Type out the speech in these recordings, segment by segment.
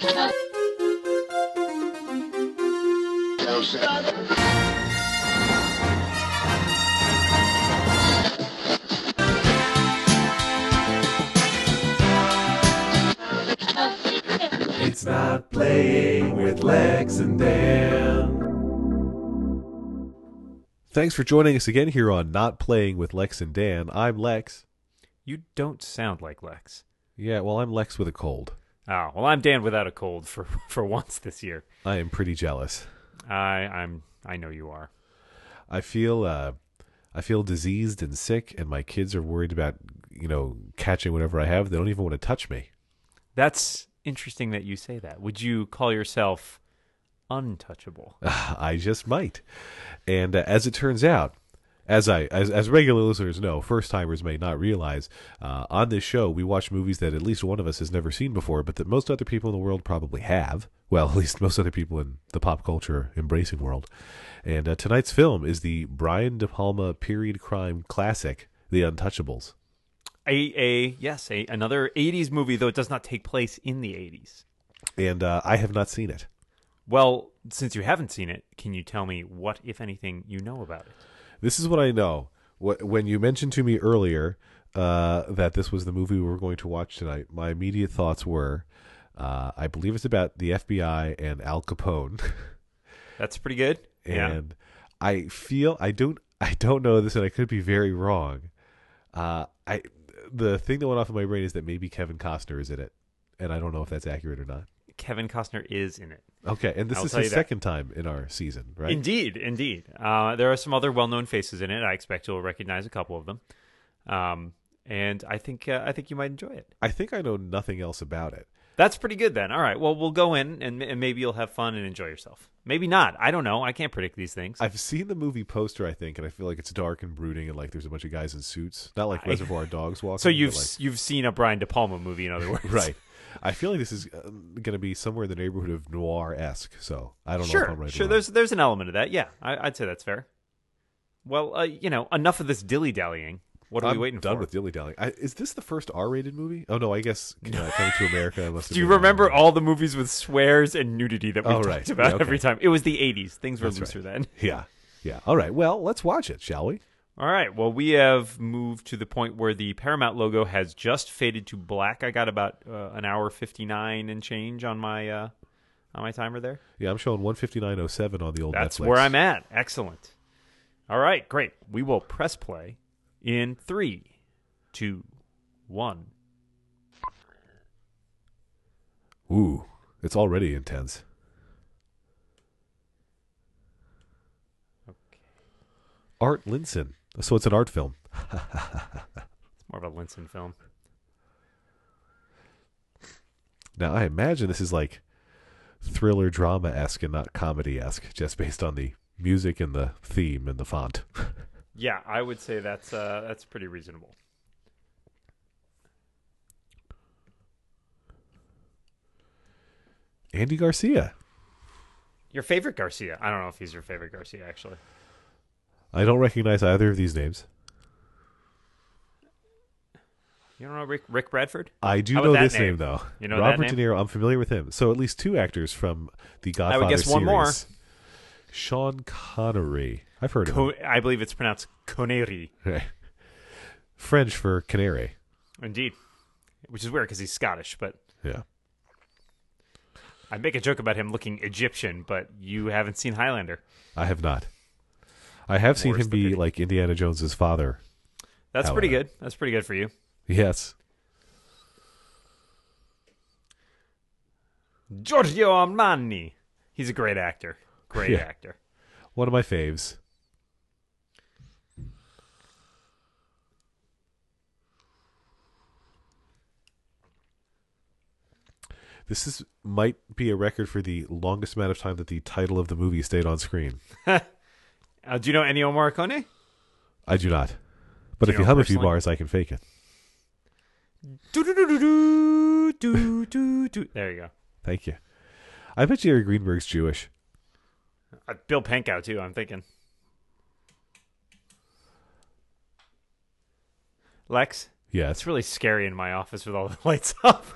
It's not playing with Lex and Dan. Thanks for joining us again here on Not Playing with Lex and Dan. I'm Lex. You don't sound like Lex. Yeah, well, I'm Lex with a cold. Oh, well, I'm Dan without a cold for for once this year. I am pretty jealous. I I'm I know you are. I feel uh, I feel diseased and sick, and my kids are worried about you know catching whatever I have. They don't even want to touch me. That's interesting that you say that. Would you call yourself untouchable? I just might. And uh, as it turns out, as I as, as regular listeners know, first timers may not realize, uh, on this show we watch movies that at least one of us has never seen before, but that most other people in the world probably have. Well, at least most other people in the pop culture embracing world. And uh, tonight's film is the Brian De Palma period crime classic, The Untouchables. A a yes, a another 80s movie though it does not take place in the 80s. And uh, I have not seen it. Well, since you haven't seen it, can you tell me what if anything you know about it? This is what I know. What when you mentioned to me earlier uh, that this was the movie we were going to watch tonight, my immediate thoughts were, uh, I believe it's about the FBI and Al Capone, That's pretty good. yeah. and I feel I don't I don't know this, and I could be very wrong. Uh, I the thing that went off in my brain is that maybe Kevin Costner is in it, and I don't know if that's accurate or not. Kevin Costner is in it. Okay, and this I'll is his second time in our season, right? Indeed, indeed. Uh, there are some other well-known faces in it. I expect you'll recognize a couple of them, um, and I think uh, I think you might enjoy it. I think I know nothing else about it. That's pretty good then. All right. Well, we'll go in and, and maybe you'll have fun and enjoy yourself. Maybe not. I don't know. I can't predict these things. I've seen the movie poster, I think, and I feel like it's dark and brooding, and like there's a bunch of guys in suits, not like I- Reservoir Dogs walking. so you've s you've seen a Brian De Palma movie, in other words, right. I feel like this is uh, going to be somewhere in the neighborhood of noir esque. So I don't know if I'm right. sure. There's there's an element of that. Yeah, I, I'd say that's fair. Well, uh, you know, enough of this dilly dallying. What are I'm we waiting done for? with dilly dallying. Is this the first R-rated movie? Oh no, I guess uh, Coming to America. Must Do you remember all the movies with swears and nudity that we Oh, talked right. about Yeah, okay. every time? It was the 80s. Things were That's looser right. then. Yeah, yeah. All right. Well, let's watch it, shall we? All right. Well, we have moved to the point where the Paramount logo has just faded to black. I got about uh, an hour 59 and change on my uh, on my timer there. Yeah, I'm showing 159.07 on the old That's Netflix. where I'm at. Excellent. All right, great. We will press play in three, two, one. Ooh, it's already intense. Okay. Art Linson. So it's an art film. It's more of a Linson film. Now I imagine this is like thriller drama esque and not comedy esque, just based on the music and the theme and the font. Yeah, I would say that's uh, that's pretty reasonable. Andy Garcia. Your favorite Garcia? I don't know if he's your favorite Garcia actually. I don't recognize either of these names. You don't know Rick Rick Bradford? I do How know this name? name? though. You know that Robert name? De Niro. I'm familiar with him. So at least two actors from the Godfather series. I would guess one more. Sean Connery. I've heard Co- of I believe it's pronounced Connery. French for canary. Indeed, which is weird because he's Scottish. But Yeah. I make a joke about him looking Egyptian, but you haven't seen Highlander. I have not. I have seen him be like Indiana Jones's father. That's pretty good. That's pretty good for you. Yes. Giorgio Armani. He's a great actor. Great Yeah. actor. One of my faves. This is might be a record for the longest amount of time that the title of the movie stayed on screen. Uh, do you know Ennio Morricone? I do not. But Do if you you hum a few bars, I can fake it. Do do do do do do do. There you go. Thank you. I bet Jerry Greenberg's Jewish. Uh, Bill Pankow too. I'm thinking. Lex, Yes. it's really scary in my office with all the lights up.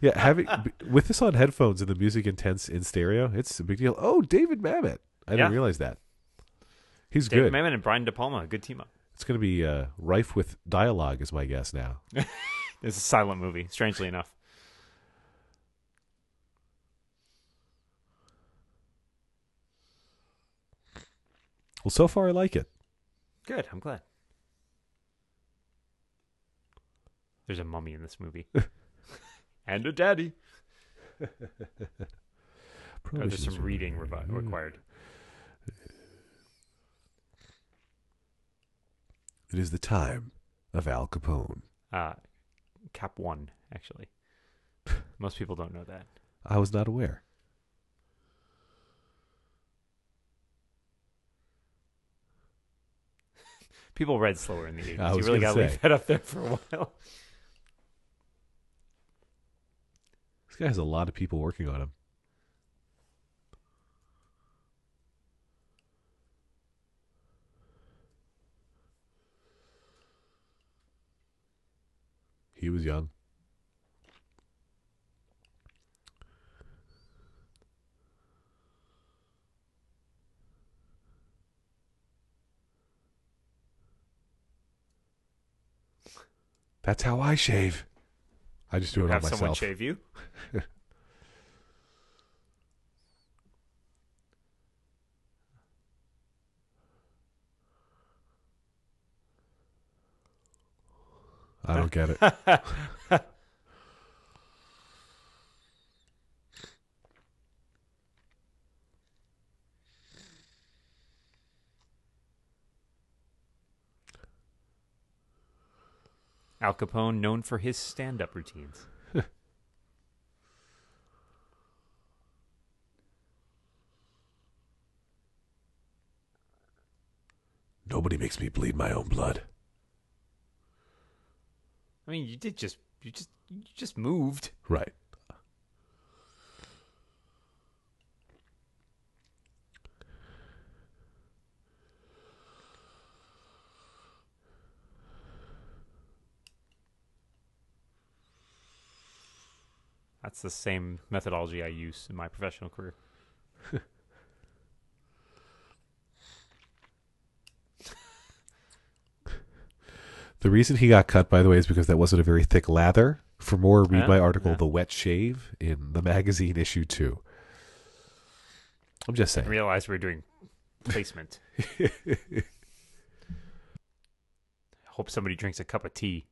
Yeah, having with this on headphones and the music intense in stereo, it's a big deal. Oh, David Mamet. I didn't realize that. He's David good. Mamet and Brian De Palma, good team up. It's going to be uh, rife with dialogue, is my guess now. It's a silent movie, strangely enough. Well, so far I like it. Good, I'm glad. There's a mummy in this movie. and a daddy. Oh, there's some reading revi- required. It is the time of Al Capone. Uh, cap one, actually. Most people don't know that. I was not aware. People read slower in the 80s. You really got to leave that up there for a while. This guy has a lot of people working on him. He was young. That's how I shave. I just do it on Have someone shave you. I don't get it. Al Capone, known for his stand up routines. Nobody makes me bleed my own blood. I mean, you did just you just you just moved. Right. That's the same methodology I use in my professional career. The reason he got cut, by the way, is because that wasn't a very thick lather. For more, read my article, yeah. The Wet Shave, in the magazine issue 2. I'm just saying. I saying. realized we are doing placement. Hope somebody drinks a cup of tea.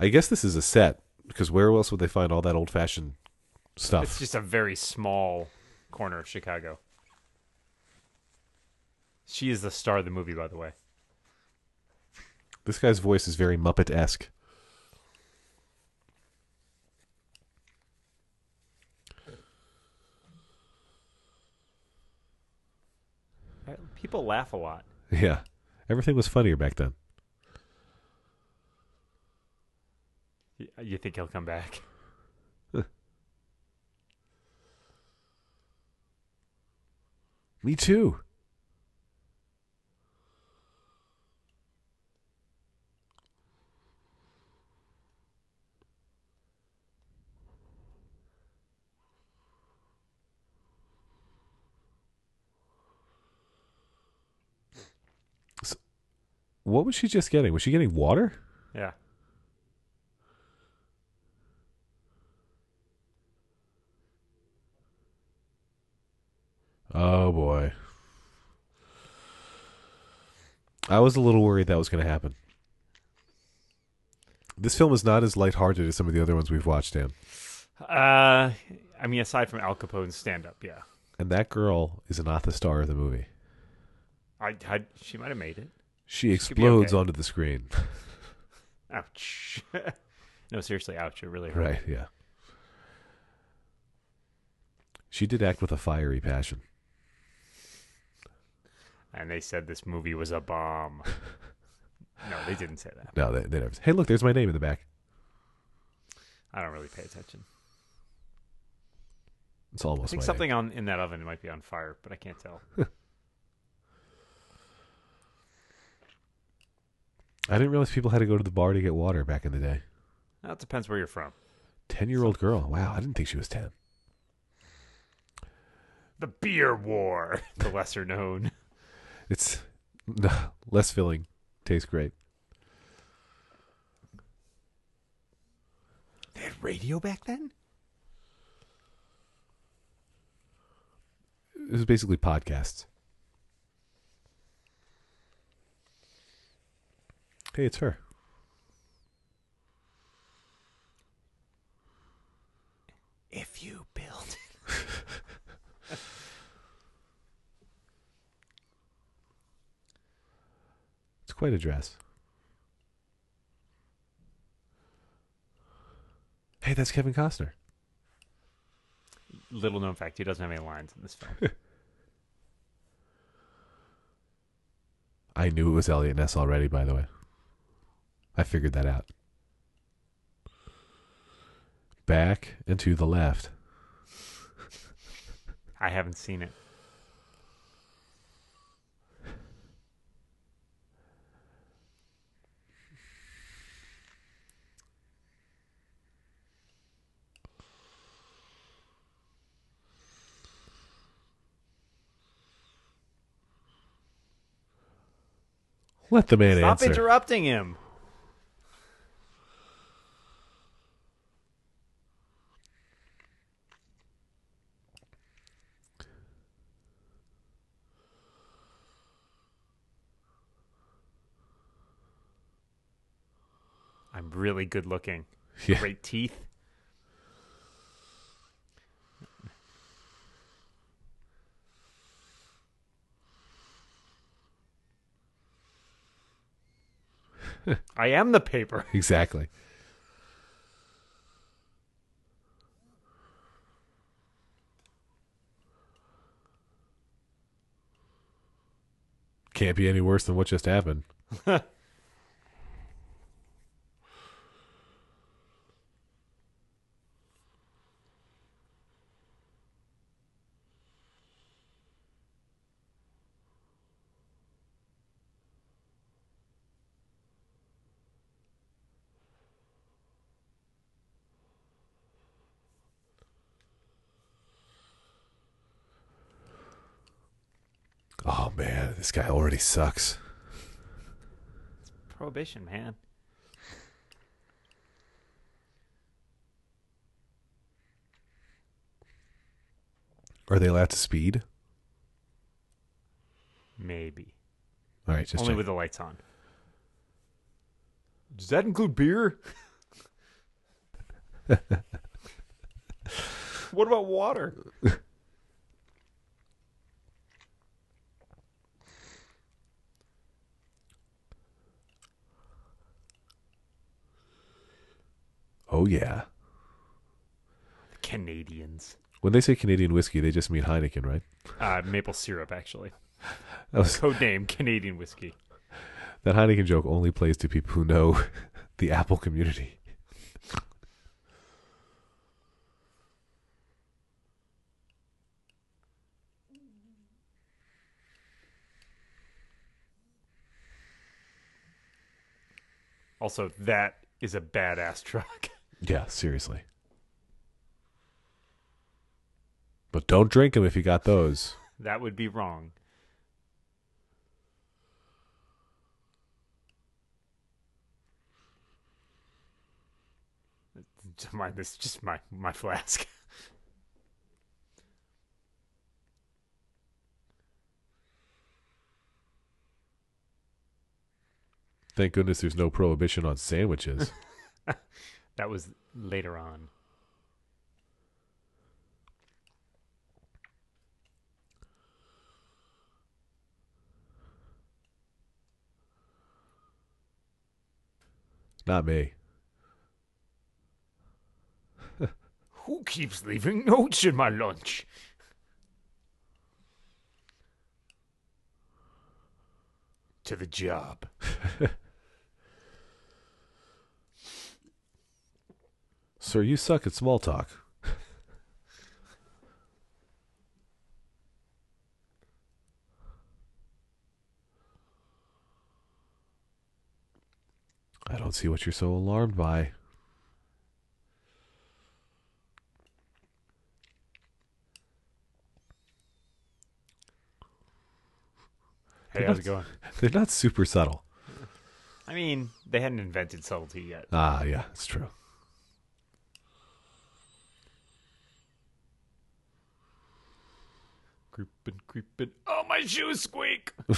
I guess this is a set, because where else would they find all that old fashioned It's just a very small corner of Chicago. She is the star of the movie, by the way. This guy's voice is very Muppet esque. People laugh a lot. Yeah. Everything was funnier back then. You think he'll come back? Me too. What was she just getting? Was she getting water? Yeah. Oh boy. I was a little worried that was going to happen. This film is not as lighthearted as some of the other ones we've watched, Dan. Uh, I mean, aside from Al Capone's stand-up, yeah, And that girl is not the star of the movie. I, I she might have made it. She be explodes okay. onto the screen. Ouch. no, seriously, ouch. It really hurt. right, yeah. She did act with a fiery passion. And they said this movie was a bomb. no, they didn't say that. No, they, they never. Hey, look, there's my name in the back. I don't really pay attention. It's almost. I think something on in that oven might be on fire, but I can't tell. I didn't realize people had to go to the bar to get water back in the day. That depends where you're from. Ten year old girl. Wow, I didn't think she was ten. The beer war, the lesser known. It's less filling. Tastes great. They had radio back then? It was basically podcasts. Hey, it's her. If you build it. It's quite a dress. Hey, that's Kevin Costner. Little known fact, he doesn't have any lines in this film. I knew it was Eliot Ness already, by the way. I figured that out. Back and to the left. I haven't seen it. Let the man Stop answer. interrupting him. I'm really good looking. Yeah. Great teeth. I am the paper. Exactly. Can't be any worse than what just happened. Oh man, this guy already sucks. Prohibition, man. Are they allowed to speed? Maybe. All right, just Only check. with the lights on. Does that include beer? what about water? oh yeah. Canadians. When they say Canadian whiskey, they just mean Heineken, right? Uh, maple syrup, actually. That, was, Code name Canadian whiskey. that Heineken joke only plays to people who know the Apple community. Also, that is a badass truck. Yeah, seriously. But don't drink them if you got those. that would be wrong. My, this is just my, my flask. Thank goodness there's no prohibition on sandwiches. That was later on. Not me. Who keeps leaving notes in my lunch? to the job. Sir, you suck at small talk. I don't see what you're so alarmed by. Hey, how's it going? They're not super subtle. I mean, they hadn't invented subtlety yet. Ah, yeah, it's true. Creeping, creeping. Oh, my shoes squeak.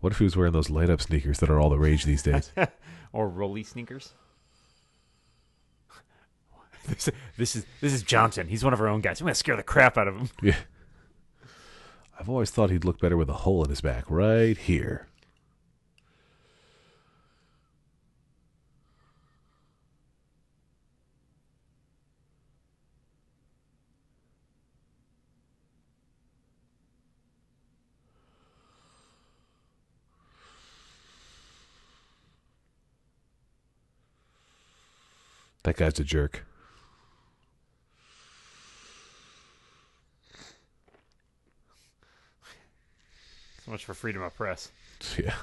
What if he was wearing those light up sneakers that are all the rage these days? or rolly sneakers. this, this is this is Johnson. He's one of our own guys. I'm gonna scare the crap out of him. yeah. I've always thought he'd look better with a hole in his back right here. That guy's a jerk. So much for freedom of press. Yeah.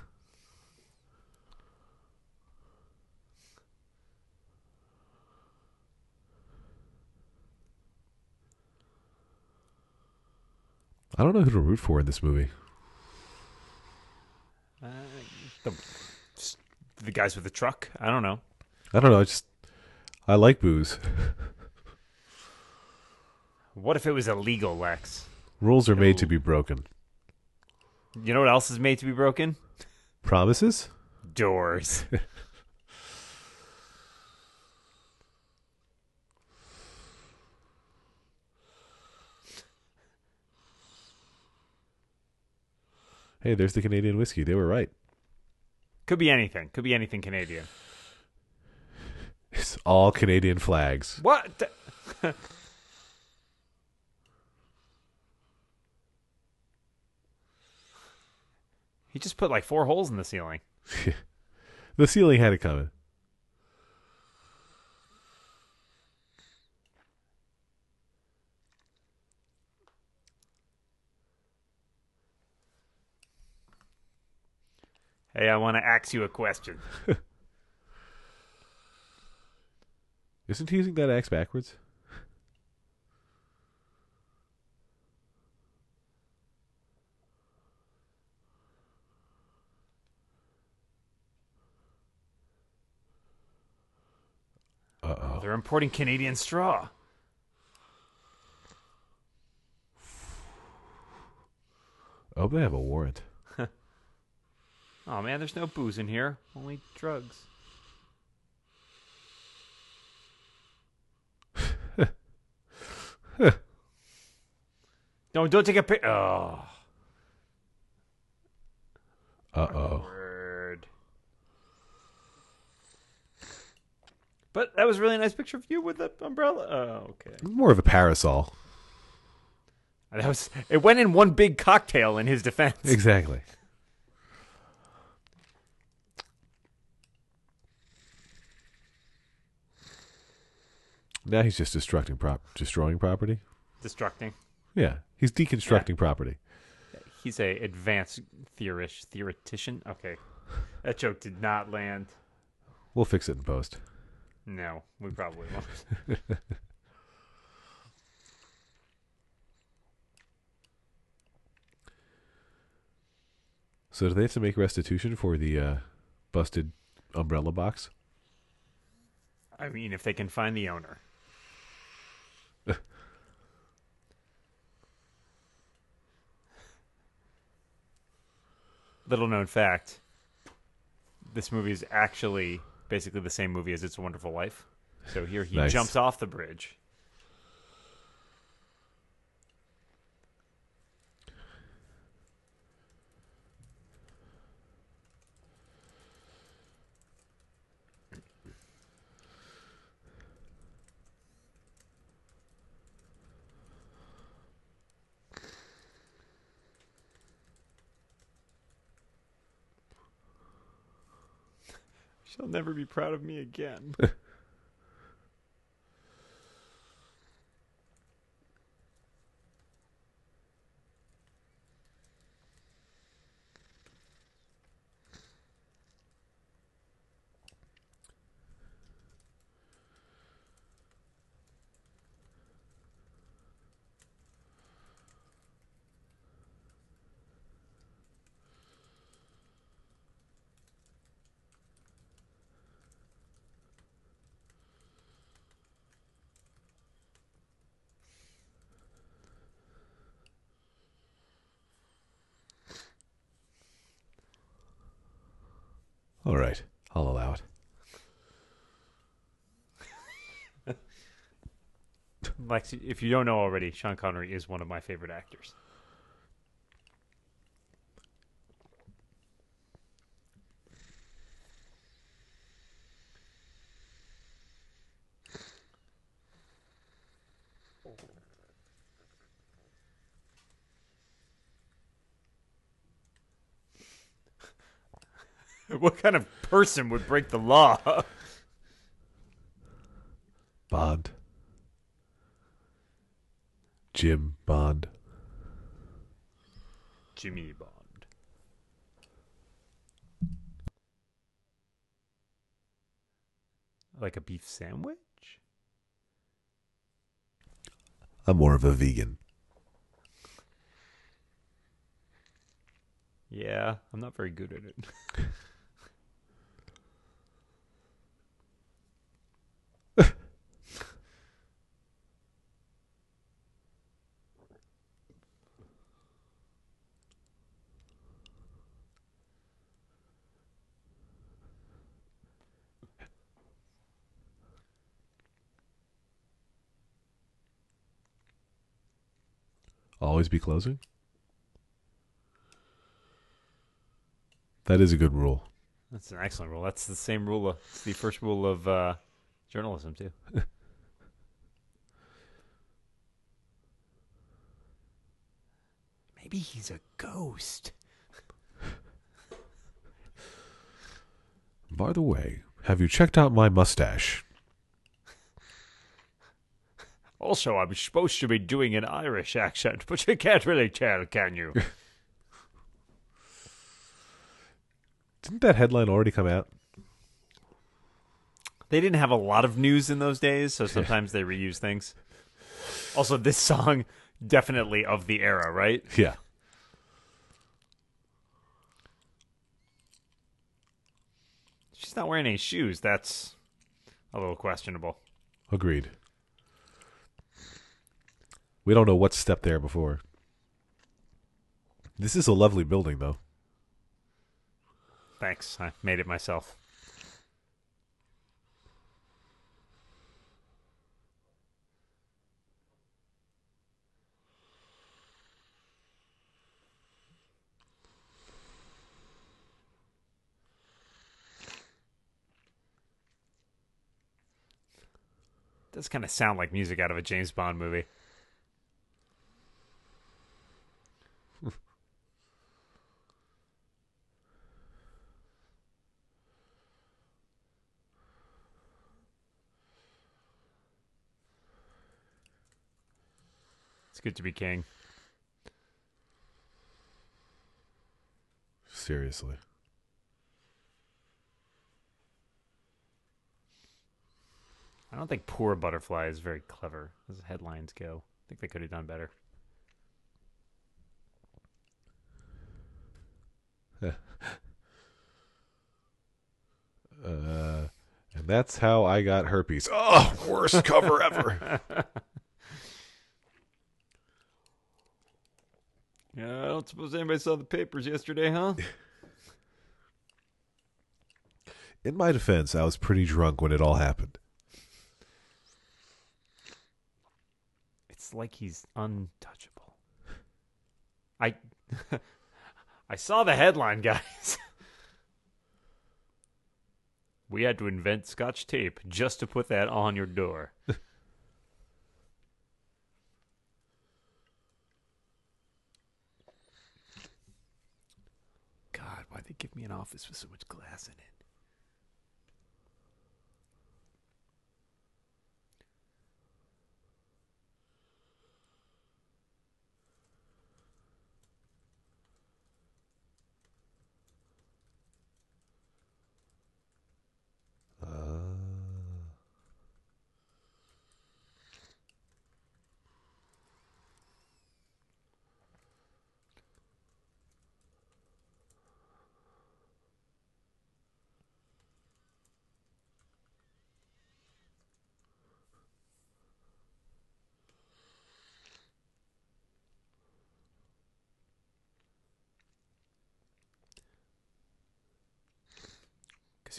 I don't know who to root for in this movie. Uh, the, the guys with the truck. I don't know. I don't know. I just I like booze. What if it was illegal, Lex? Rules are made to be broken. You know what else is made to be broken? Promises? Doors. Hey, there's the Canadian whiskey. They were right. Could be anything. Could be anything Canadian. It's all Canadian flags. What? he just put like four holes in the ceiling. The ceiling had it coming. Hey, I want to ask you a question. Isn't he using that axe backwards? Uh oh. They're importing Canadian straw. I hope they have a warrant. Oh man, there's no booze in here. Only drugs. No, don't take a pic. Oh, Uh oh. But that was a really nice picture of you with the umbrella. Oh, okay. More of a parasol. That was. It went in one big cocktail in his defense. Exactly. Now he's just destructing prop destroying property. Destructing. Yeah, he's deconstructing property. He's a advanced theorist, theoretician. Okay, that joke did not land. We'll fix it in post. No, we probably won't. So do they have to make restitution for the uh, busted umbrella box? I mean, if they can find the owner. Little known fact this movie is actually basically the same movie as It's a Wonderful Life. So here he Nice. jumps off the bridge. She'll never be proud of me again. All right, I'll allow it. Like, if you don't know already, Sean Connery is one of my favorite actors. what kind of person would break the law? Bond. Jim Bond. Jimmy Bond. Like a beef sandwich? I'm more of a vegan. Yeah, I'm not very good at it. Always be closing. That is a good rule. That's an excellent rule. That's the same rule. Of, it's the first rule of uh, journalism too. Maybe he's a ghost. By the way, have you checked out my mustache? Also, I'm supposed to be doing an Irish accent, but you can't really tell, can you? Didn't that headline already come out? they didn't have a lot of news in those days, so sometimes they reuse things. Also, this song definitely of the era, right? Yeah. She's not wearing any shoes. That's a little questionable. Agreed. We don't know what stepped there before. This is a lovely building, though. Thanks. I made it myself. Does kind of sound like music out of a James Bond movie. It's good to be king. Seriously. I don't think Poor Butterfly is very clever as headlines go. I think they could have done better. Uh, and that's how I got herpes. Oh, worst cover ever. Yeah, I don't suppose anybody saw the papers yesterday, huh? In my defense, I was pretty drunk when it all happened. It's like he's untouchable. I I saw the headline, guys. we had to invent scotch tape just to put that on your door. God, why'd they give me an office with so much glass in it?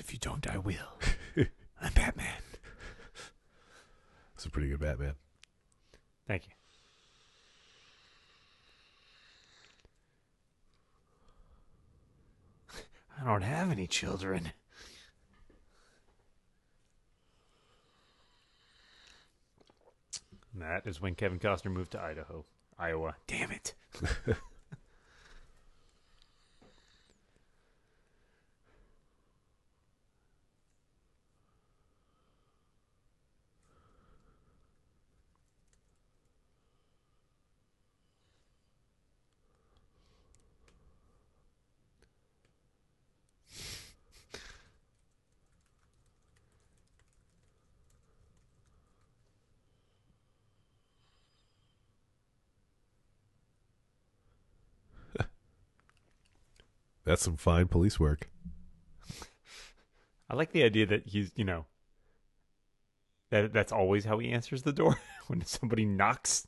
If you don't, I will. I'm Batman. That's a pretty good Batman. Thank you. I don't have any children. And that is when Kevin Costner moved to Idaho, Iowa. Damn it. That's some fine police work. I like the idea that he's, you know, that that's always how he answers the door when somebody knocks.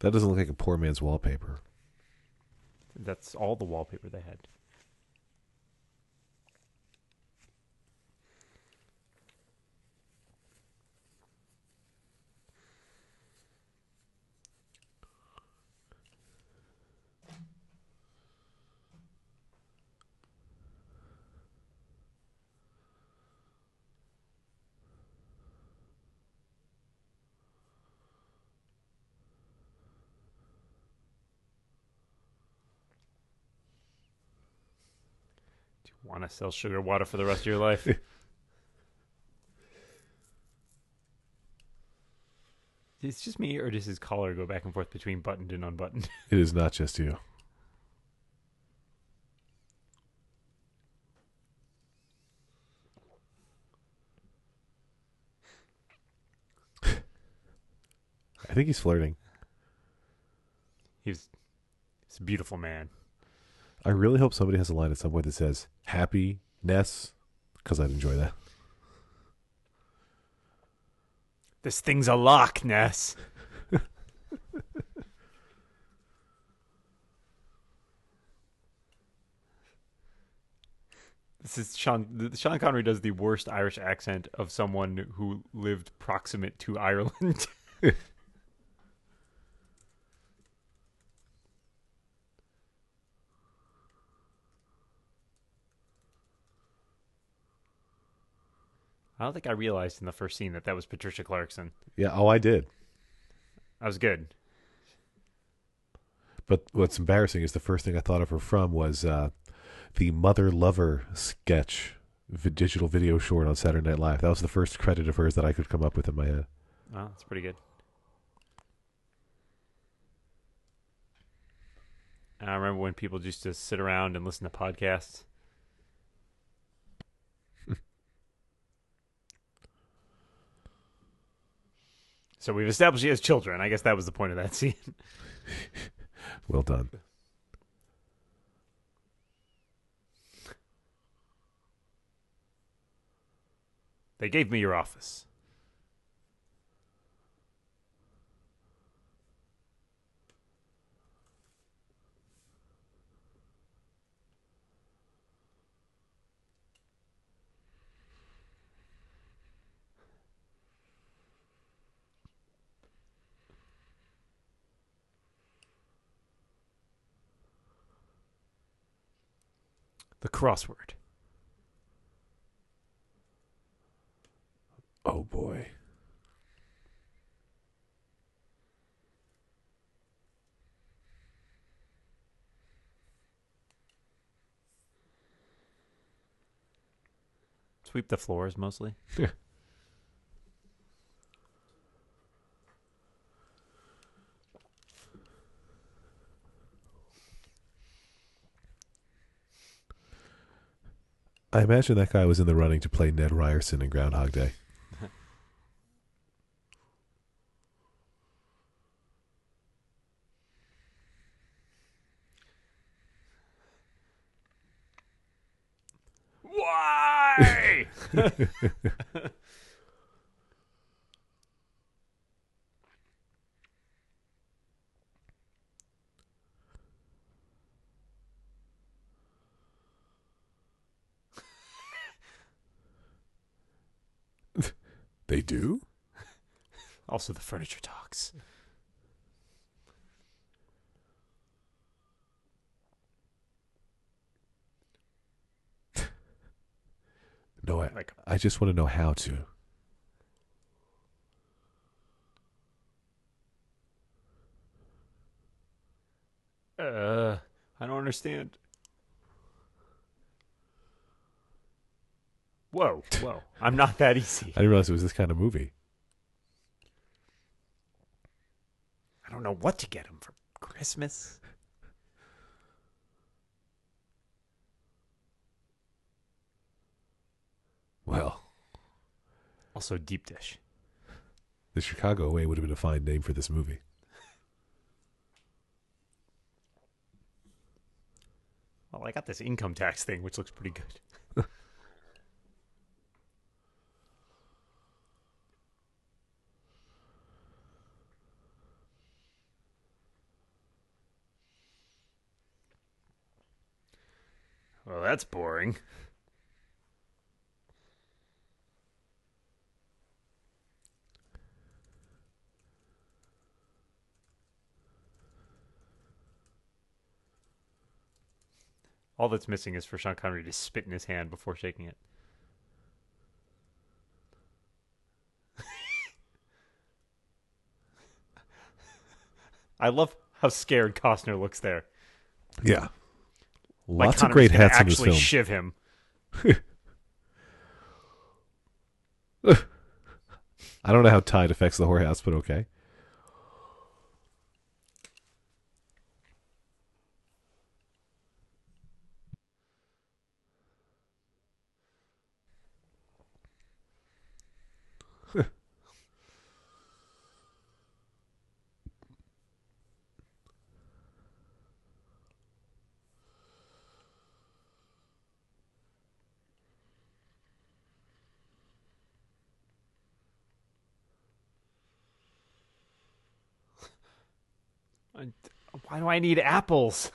That doesn't look like a poor man's wallpaper. That's all the wallpaper they had. Want to sell sugar water for the rest of your life? It's just me, or does his collar go back and forth between buttoned and unbuttoned? It is not just you. I think he's flirting. He's, he's a beautiful man. I really hope somebody has a line at some point that says happiness, because I'd enjoy that. This thing's a lock, Ness. this is Sean. Sean Connery does the worst Irish accent of someone who lived proximate to Ireland. I don't think I realized in the first scene that that was Patricia Clarkson. Yeah, oh, I did. That was good. But what's embarrassing is the first thing I thought of her from was uh, the Mother Lover sketch, v- digital video short on Saturday Night Live. That was the first credit of hers that I could come up with in my head. Well, that's pretty good. I remember when people used to sit around and listen to podcasts. So we've established he has children. I guess that was the point of that scene. Well done. They gave me your office. The crossword. Oh boy. Sweep the floors mostly. I imagine that guy was in the running to play Ned Ryerson in Groundhog Day. Why? They do? Also, the furniture talks. No, I, Like- I just want to know how to. Uh, I don't understand. Whoa, whoa! I'm not that easy. I didn't realize it was this kind of movie. Don't know what to get him for Christmas. Well, Also, deep dish. the Chicago Way would have been a fine name for this movie. Well, I got this income tax thing, which looks pretty good. well, that's boring. All that's missing is for Sean Connery to spit in his hand before shaking it. I love how scared Costner looks there. Yeah. Like Lots of Connery's great hats in this film. shiv him. I don't know how Tide affects the whorehouse, but okay. I- Why do I need apples?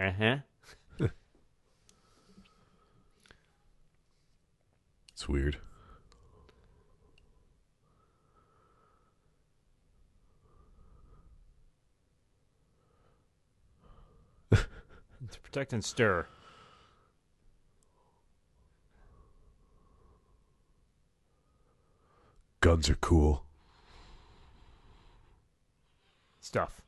Uh huh. It's weird. To protect and stir. Guns are cool. Stuff.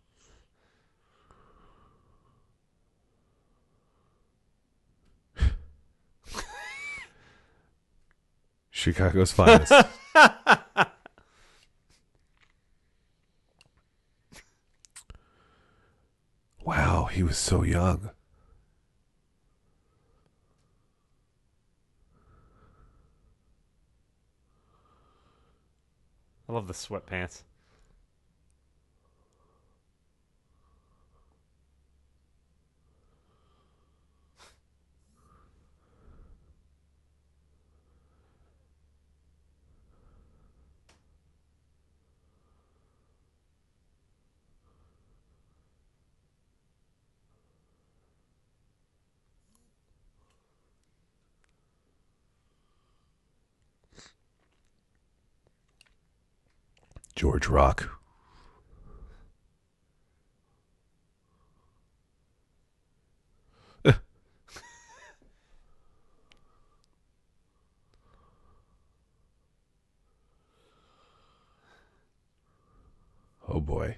Chicago's finest. wow, he was so young. I love the sweatpants. George Rock. oh boy.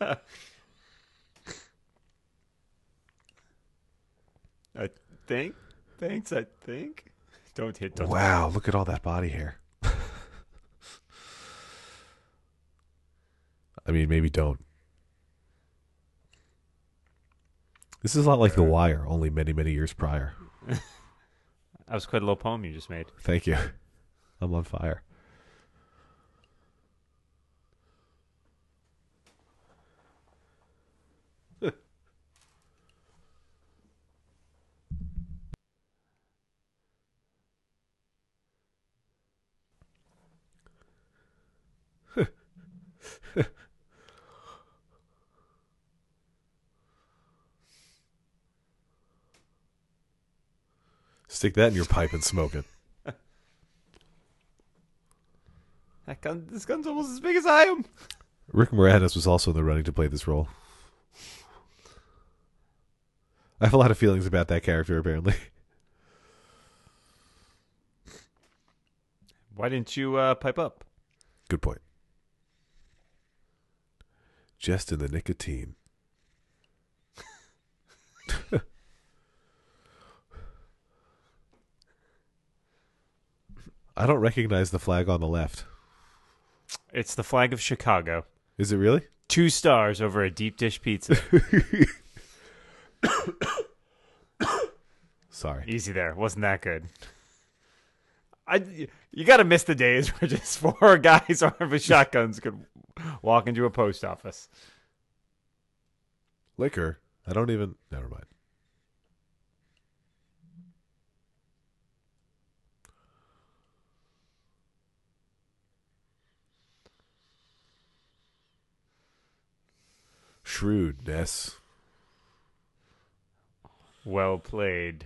I think. Thanks, I think. Don't hit. Don't Wow, look at all that body hair. I mean, maybe don't. This is a lot like The uh. Wire, only many, many years prior. That was quite a little poem you just made. Thank you. I'm on fire. Stick that in your pipe and smoke it. That gun, this gun's almost as big as I am. Rick Moranis was also in the running to play this role. I have a lot of feelings about that character, apparently. Why didn't you uh, pipe up? Good point. Just in the nicotine. I don't recognize the flag on the left. It's the flag of Chicago. Is it really? Two stars over a deep dish pizza. Sorry. Easy there. Wasn't that good? I you got to miss the days where just four guys armed with shotguns could walk into a post office. Liquor. I don't even. Never mind. Shrewdness. Well played.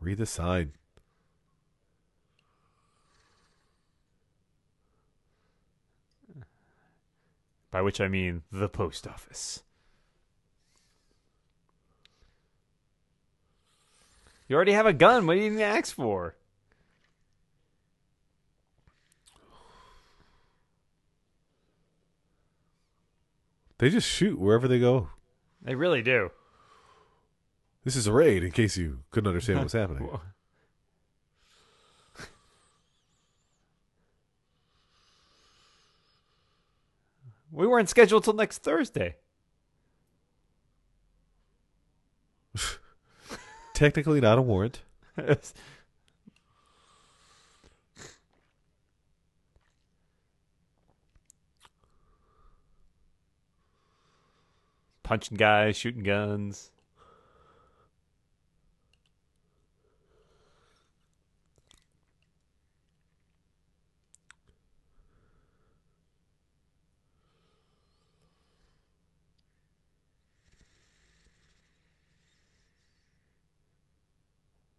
Read the sign. By which I mean the post office. You already have a gun. What do you even ask for? They just shoot wherever they go. They really do. This is a raid, in case you couldn't understand what was happening. We weren't scheduled till next Thursday. Technically, not a warrant. Punching guys, shooting guns.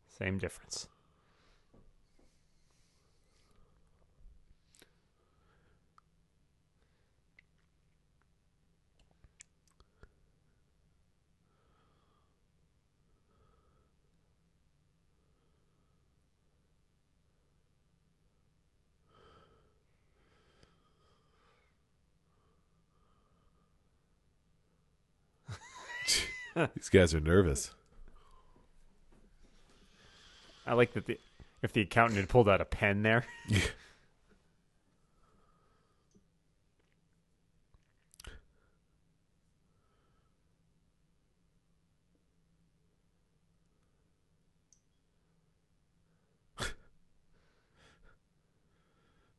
Same difference. These guys are nervous. I like that the if the accountant had pulled out a pen there.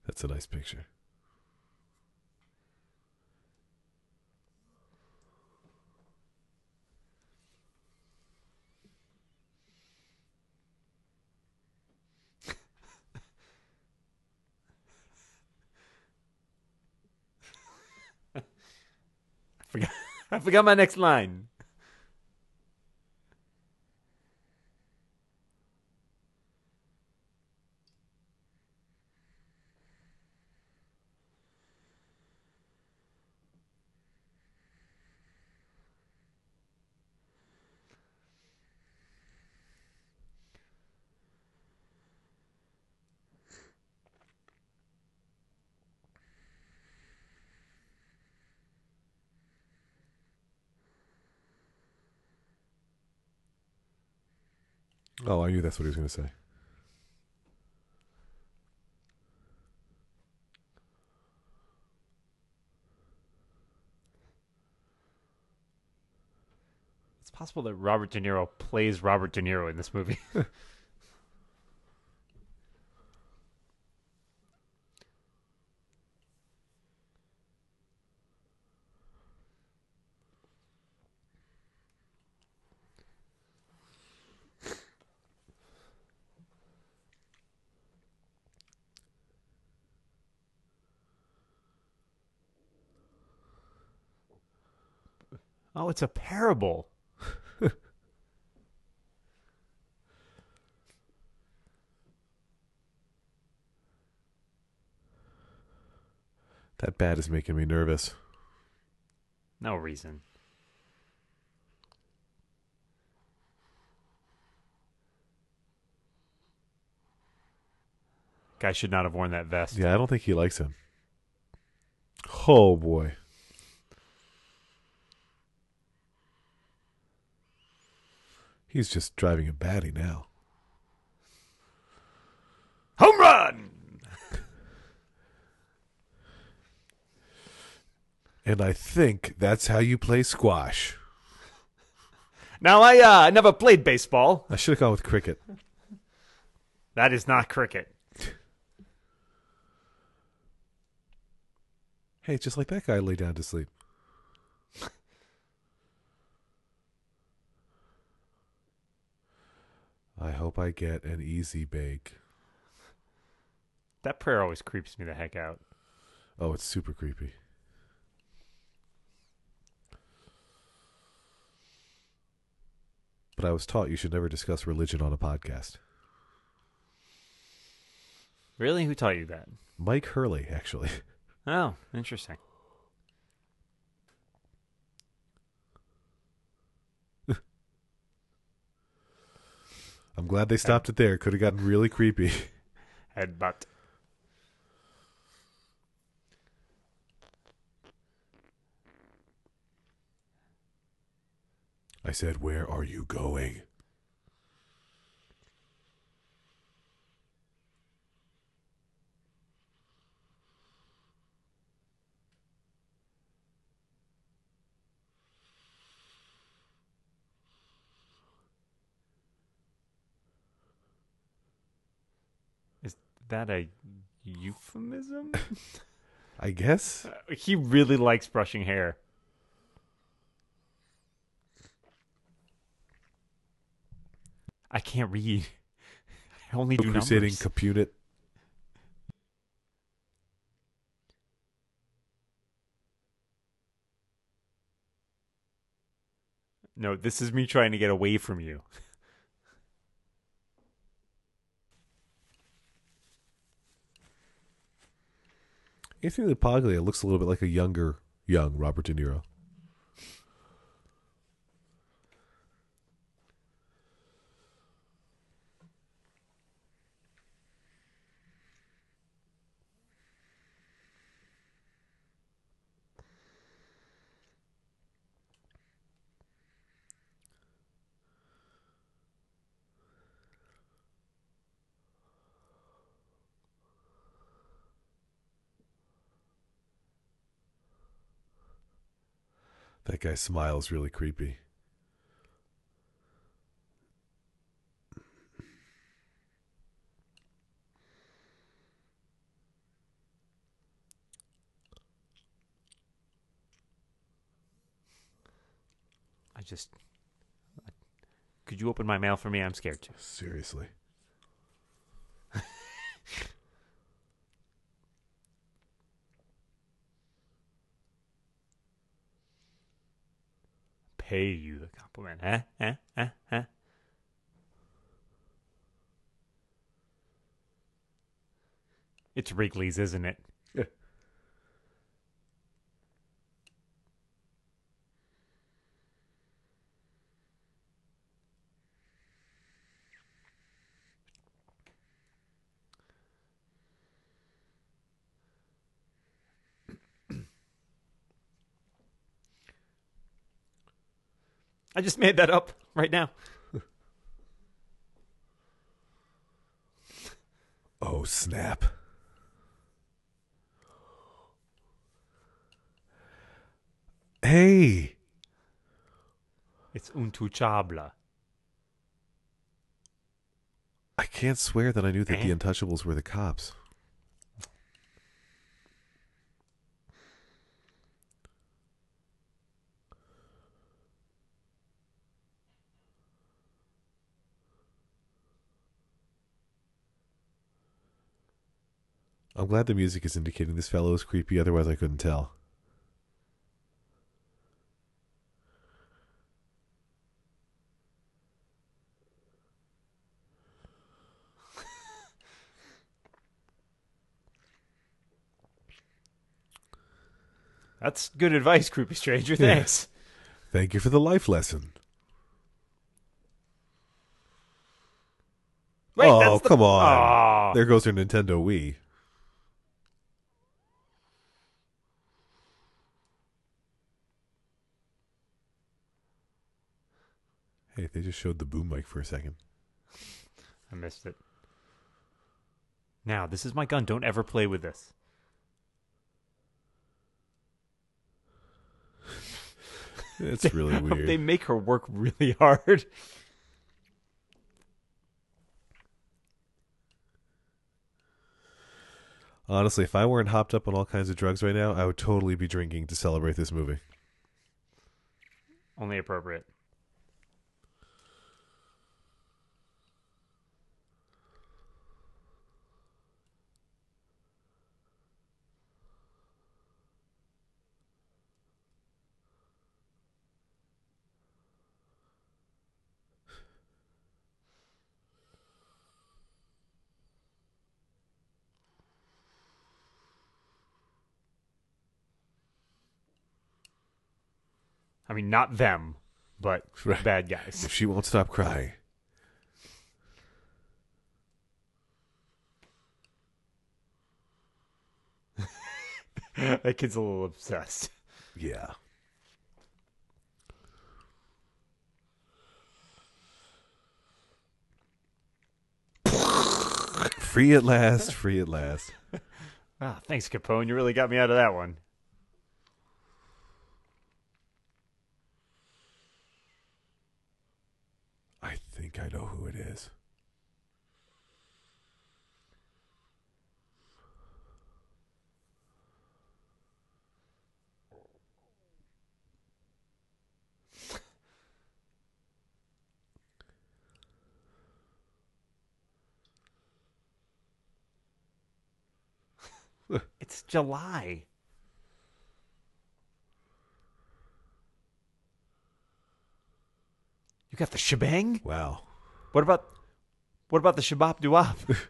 That's a nice picture. Forgot my next line. Oh, I knew that's what he was going to say. It's possible that Robert De Niro plays Robert De Niro in this movie. it's a parable. That bat is making me nervous. No reason. Guy should not have worn that vest. Yeah, I don't think he likes him. Oh boy. He's just driving a batty now. Home run! And I think that's how you play squash. Now I uh, never played baseball. I should have gone with cricket. That is not cricket. Hey, just like that guy lay down to sleep. I hope I get an easy bake. That prayer always creeps me the heck out. Oh, it's super creepy. But I was taught you should never discuss religion on a podcast. Really? Who taught you that? Mike Hurley, actually. Oh, interesting. I'm glad they stopped it there. Could have gotten really creepy. Headbutt. I said, Where are you going? Is that a euphemism? I guess. Uh, he really likes brushing hair. I can't read. I only do Crusading numbers. Capunit. no, this is me trying to get away from you. Anthony LaPaglia looks a little bit like a younger, young Robert De Niro. That guy's smile is really creepy. I just. Could you open my mail for me? I'm scared to. Seriously. Pay you the compliment, huh? Huh? Huh? Huh? It's Wrigley's, isn't it? I just made that up right now. oh, snap. Hey. It's untouchable. I can't swear that I knew that and? the eh? Untouchables were the cops. I'm glad the music is indicating this fellow is creepy, otherwise I couldn't tell. That's good advice, Creepy Stranger. Yeah. Thanks. Thank you for the life lesson. Wait, oh, the- come on. Aw. There goes her Nintendo Wii. Hey, they just showed the boom mic for a second. I missed it. Now, this is my gun. Don't ever play with this. It's really weird. they make her work really hard. Honestly, if I weren't hopped up on all kinds of drugs right now, I would totally be drinking to celebrate this movie. Only appropriate. I mean, not them, but Right. bad guys. If she won't stop crying. that kid's a little obsessed. Yeah. free at last, free at last. Ah, thanks, Capone. You really got me out of that one. I think I know who it is. It's July. Got the shebang? Wow. What about what about the shabab duap?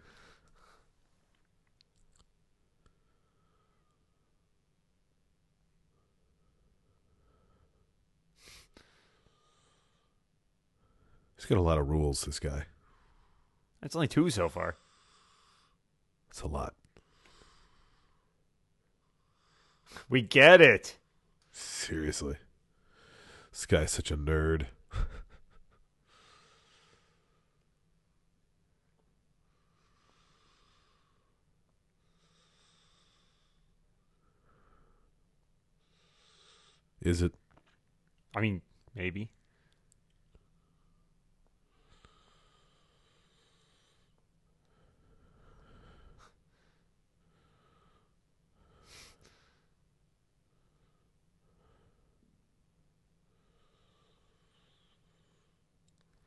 He's got a lot of rules, this guy. That's only two so far. That's a lot. We get it. Seriously. This guy's such a nerd. Is it? I mean, maybe.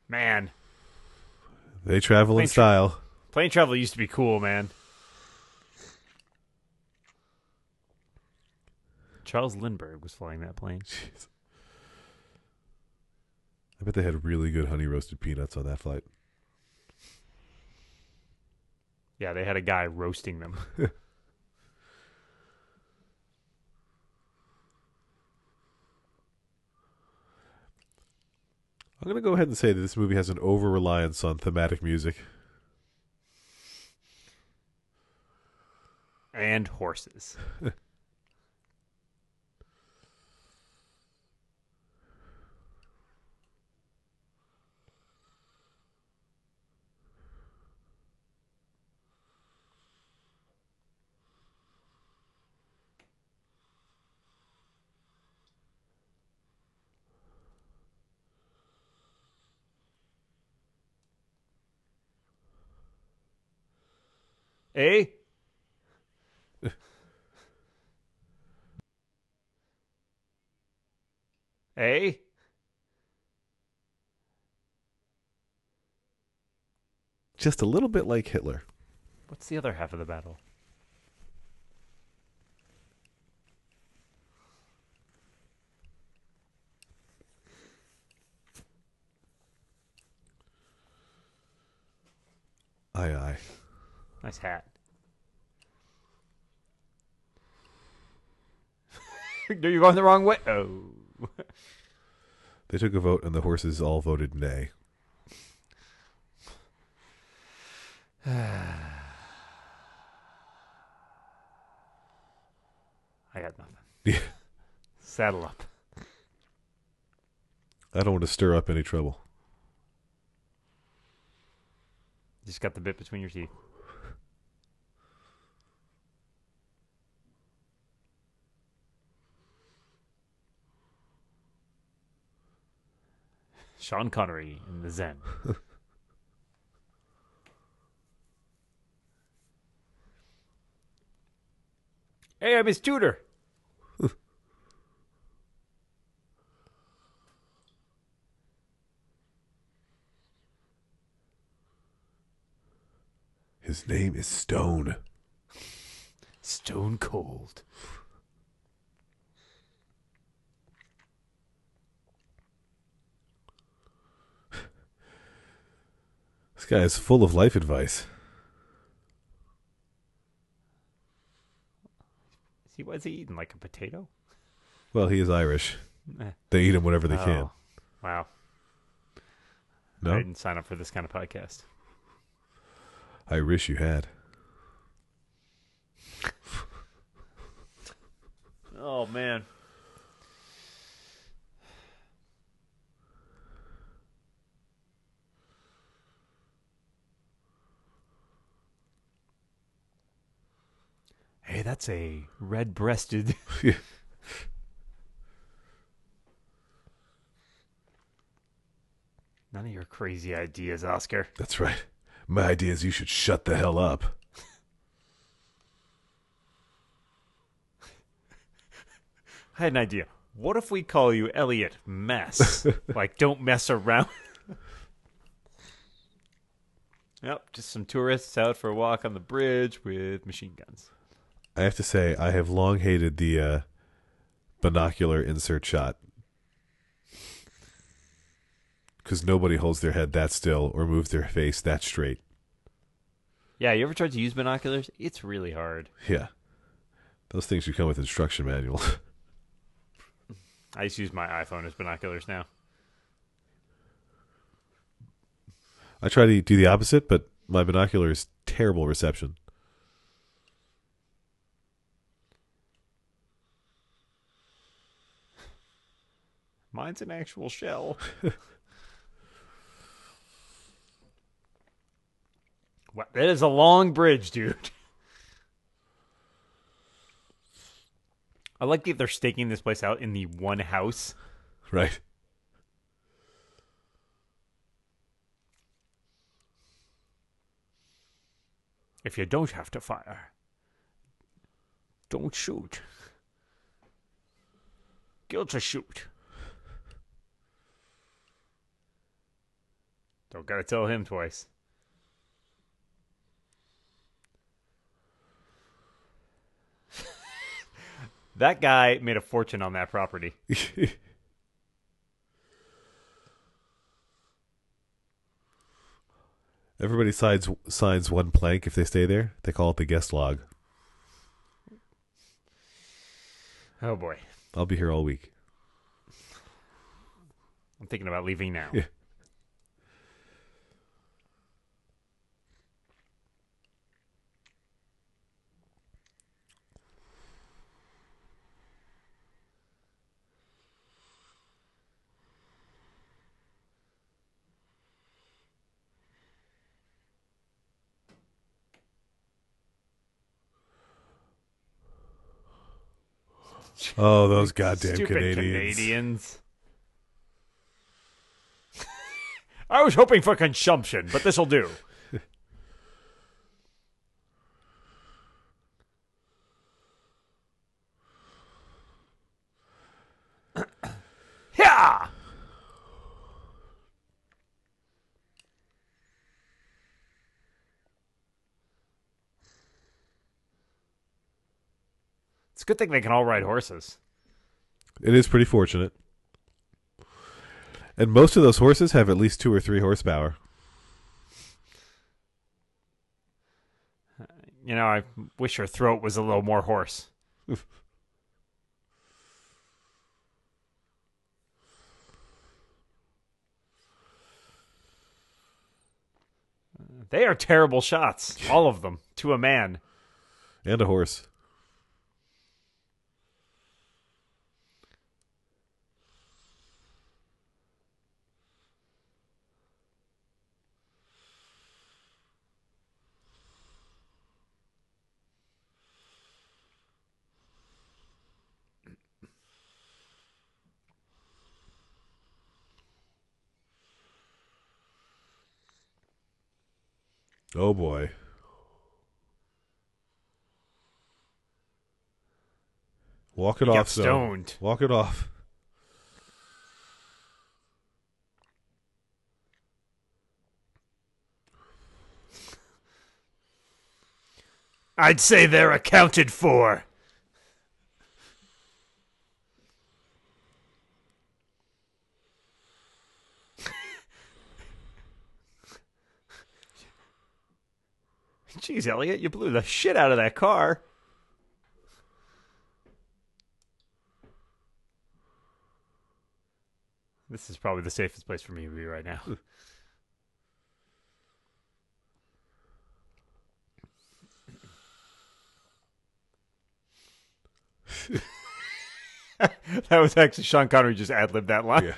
Man, They travel in Thanks. style. plane travel used to be cool, man. Charles Lindbergh was flying that plane. Jeez. I bet they had really good honey roasted peanuts on that flight. Yeah, they had a guy roasting them. I'm going to go ahead and say that this movie has an over reliance on thematic music. and horses. Eh? eh? Just a little bit like Hitler. What's the other half of the battle? Aye, aye. Nice hat. no, you're going the wrong way. Oh. They took a vote, and the horses all voted nay. I got nothing. Yeah. Saddle up. I don't want to stir up any trouble. Just got the bit between your teeth. Sean Connery in the Zen. hey, I'm his tutor. His name is Stone. Stone cold. This guy is full of life advice. See, what's he eating? Like a potato? Well, he is Irish. Eh. They eat him whatever they can. Oh, Wow. I No, didn't sign up for this kind of podcast. I wish you had. Oh man. Hey, that's a red-breasted. None of your crazy ideas, Oscar. That's right. My idea is you should shut the hell up. I had an idea. What if we call you Eliot Mess? like, don't mess around. yep, just some tourists out for a walk on the bridge with machine guns. I have to say, I have long hated the uh, binocular insert shot. Because nobody holds their head that still or moves their face that straight. Yeah, you ever tried to use binoculars? It's really hard. Yeah. Those things should come with instruction manual. I just use my iPhone as binoculars now. I try to do the opposite, but my binocular is terrible reception. Mine's an actual shell. wow, that is a long bridge, dude. I like that they're staking this place out in the one house. Right? If you don't have to fire, don't shoot. Guilt to shoot. Don't gotta tell him twice. that guy made a fortune on that property. Everybody signs signs one plank if they stay there. They call it the guest log. Oh boy. I'll be here all week. I'm thinking about leaving now. Yeah. Oh, those goddamn Stupid Canadians. Canadians. I was hoping for consumption, but this'll do. It's a good thing they can all ride horses. It is pretty fortunate. And most of those horses have at least two or three horsepower. You know, I wish her throat was a little more hoarse. they are terrible shots, all of them, to a man. And a horse. Oh boy. Walk it He off, stoned. Walk it off. I'd say they're accounted for. Jeez, Eliot, you blew the shit out of that car. This is probably the safest place for me to be right now. that was actually Sean Connery just ad libbed that line. Yeah.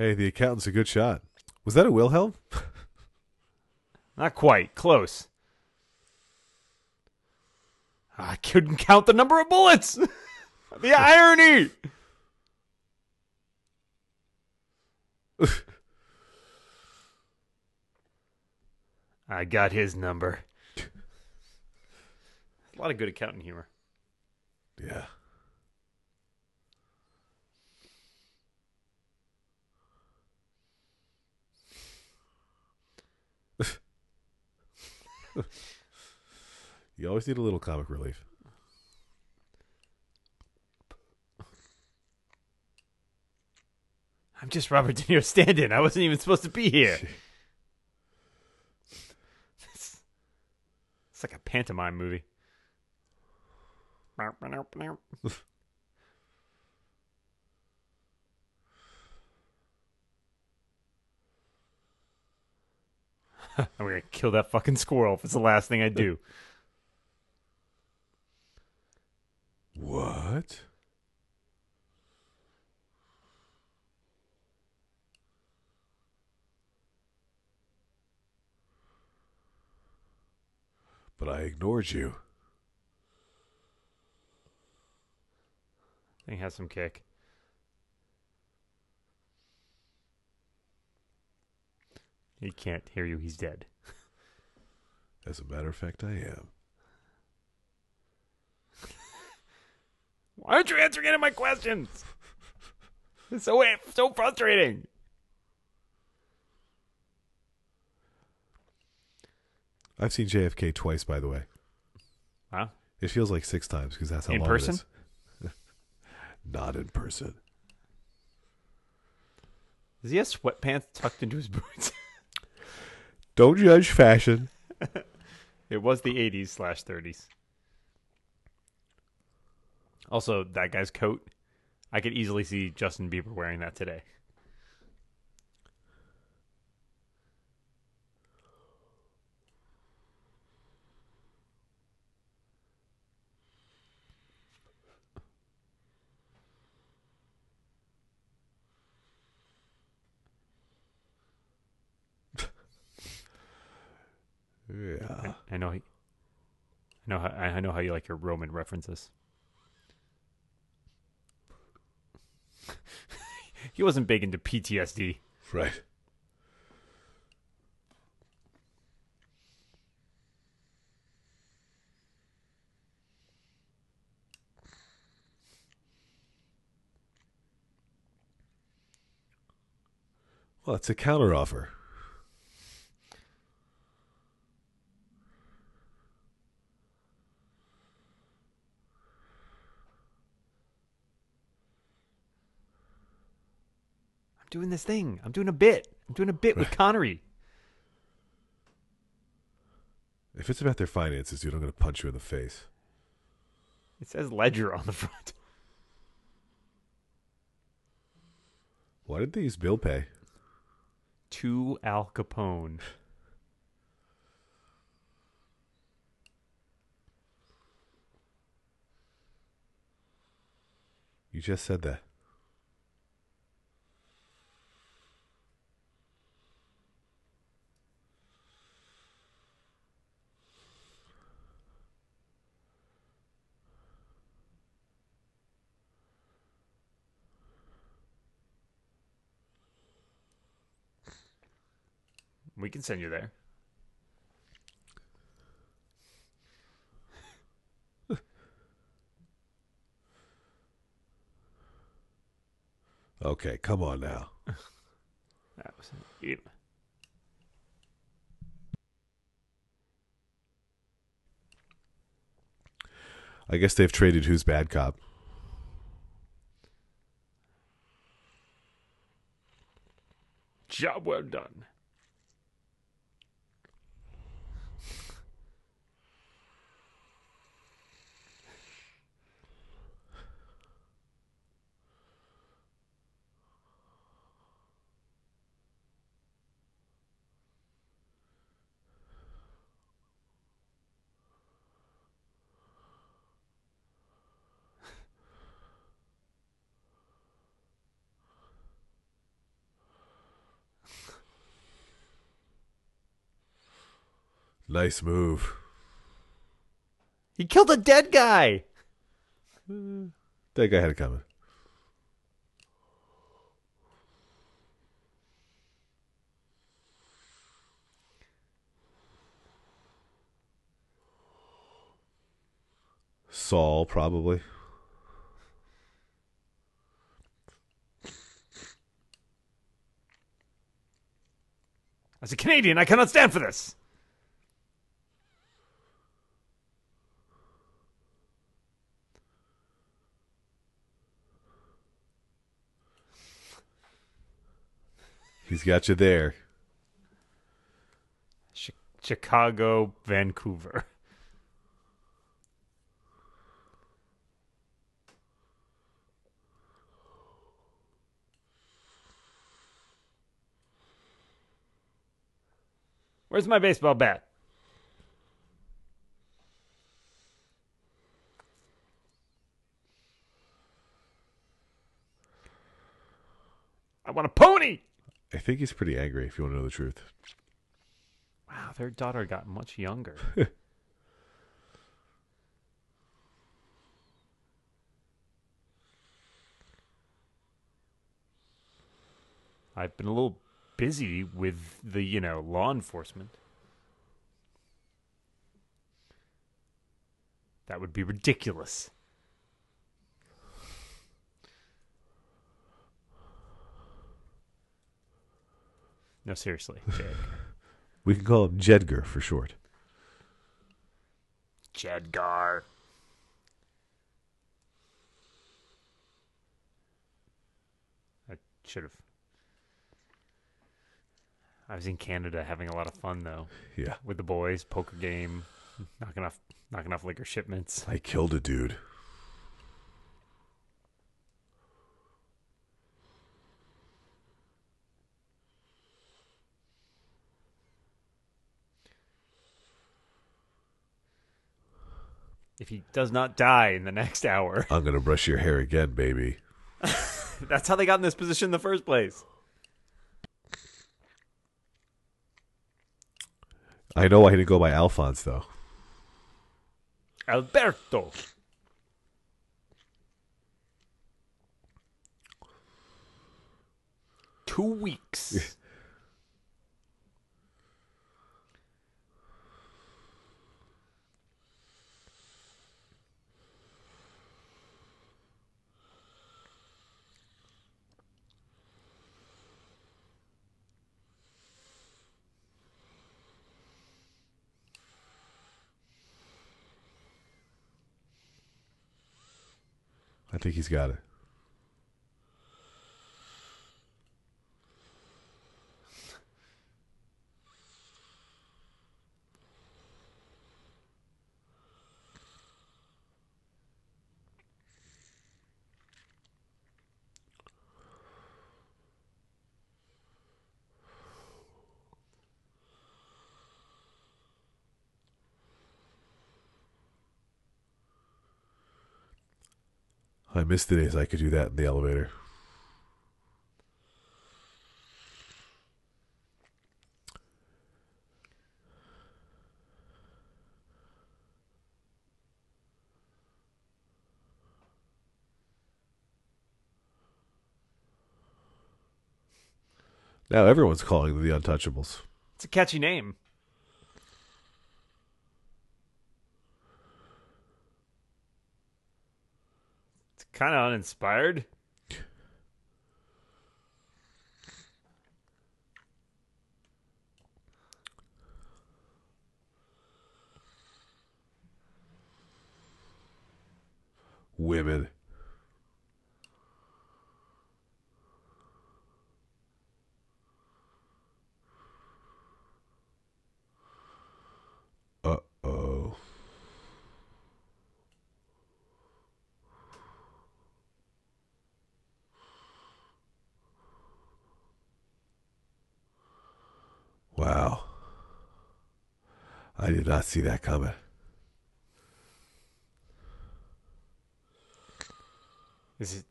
Hey, the accountant's a good shot. Was that a Wilhelm? Not quite. Close. I couldn't count the number of bullets. the irony. I got his number. A lot of good accounting humor. Yeah. you always need a little comic relief. I'm just Robert De Niro stand-in. I wasn't even supposed to be here. it's, it's like a pantomime movie. I'm gonna kill that fucking squirrel if it's the last thing I do. What? But I ignored you. Thing has some kick. He can't hear you. He's dead. As a matter of fact, I am. Why aren't you answering any of my questions? It's so so frustrating. I've seen JFK twice, by the way. Wow. It feels like six times because that's how In long person? it is. Not in person. Does he have sweatpants tucked into his boots? Don't judge fashion. it was the 80s slash 30s. Also, that guy's coat. I could easily see Justin Bieber wearing that today. Yeah. I know. I know. How, I know how you like your Roman references. he wasn't big into PTSD. Right. Well, it's a counteroffer. Doing this thing. I'm doing a bit. I'm doing a bit with Connery. If it's about their finances, dude, I'm going to punch you in the face. It says Ledger on the front. Why did they use bill pay? To Al Capone. You just said that. We can send you there. Okay, come on now. That was it. I guess they've traded who's bad cop. Job well done. Nice move. He killed a dead guy. That guy had it coming. Saul, probably. As a Canadian, I cannot stand for this. He's got you there. Chi- Chicago, Vancouver. Where's my baseball bat? I want a pony. I think he's pretty angry, if you want to know the truth. Wow, their daughter got much younger. I've been a little busy with the, you know, law enforcement. That would be ridiculous. No, seriously, Jed. We can call him Jedgar for short. Jedgar. I should have. I was in Canada having a lot of fun though Yeah. with the boys, poker game, knocking off knocking off liquor shipments. I killed a dude. If he does not die in the next hour, I'm going to brush your hair again, baby. that's how they got in this position in the first place. I know I didn't go by Alphonse, though. Alberto. Two weeks. I think he's got it. I miss the days I could do that in the elevator. Now everyone's calling the Untouchables. It's a catchy name. Kind of uninspired. Women. Uh oh. Wow. I did not see that coming. Is it?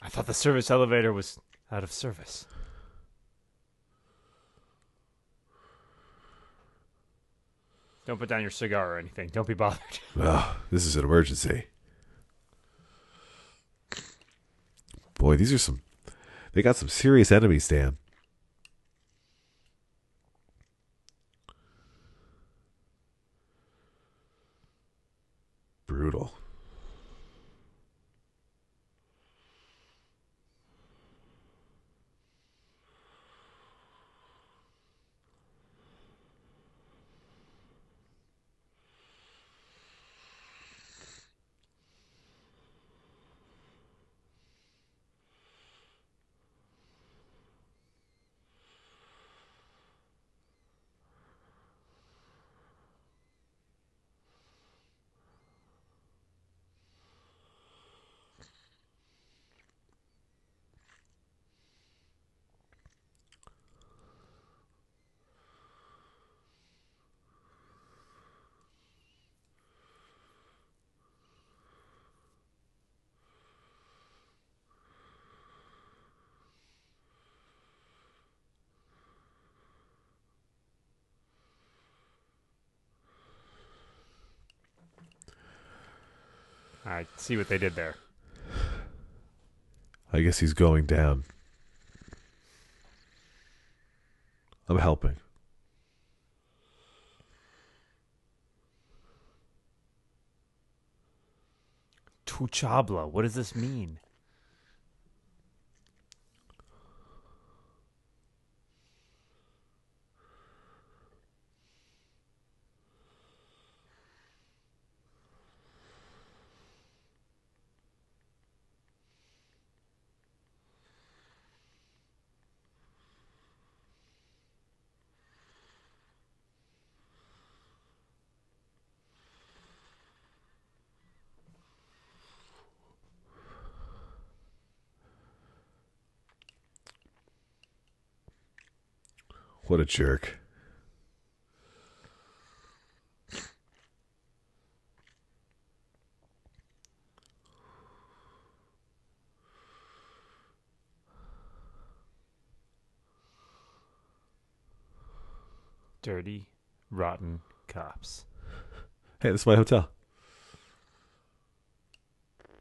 I thought the service elevator was out of service. Don't put down your cigar or anything. Don't be bothered. Oh, this is an emergency. Boy, these are some. They got some serious enemies, Dan. Brutal. Right, see what they did there. I guess he's going down. I'm helping. Tuchabla. What does this mean? What a jerk. Dirty, rotten cops. Hey, this is my hotel.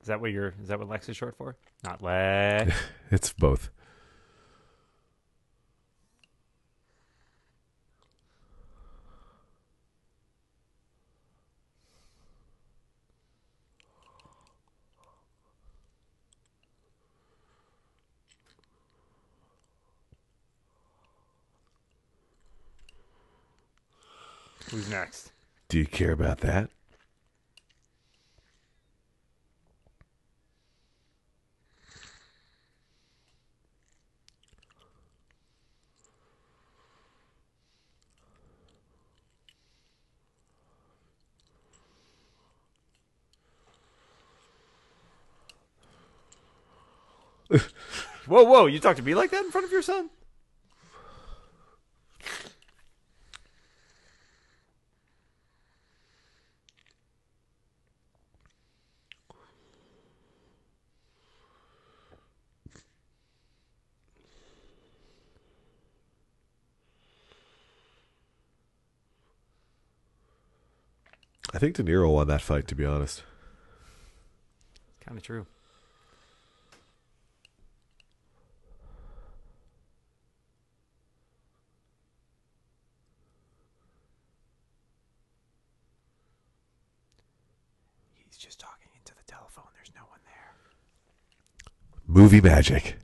Is that what you're? Is that what Lex is short for? Not Lex. It's both. next. Do you care about that? whoa, whoa! You talk to me like that in front of your son? I think De Niro won that fight, to be honest. Kind of true. He's just talking into the telephone. There's no one there. Movie magic.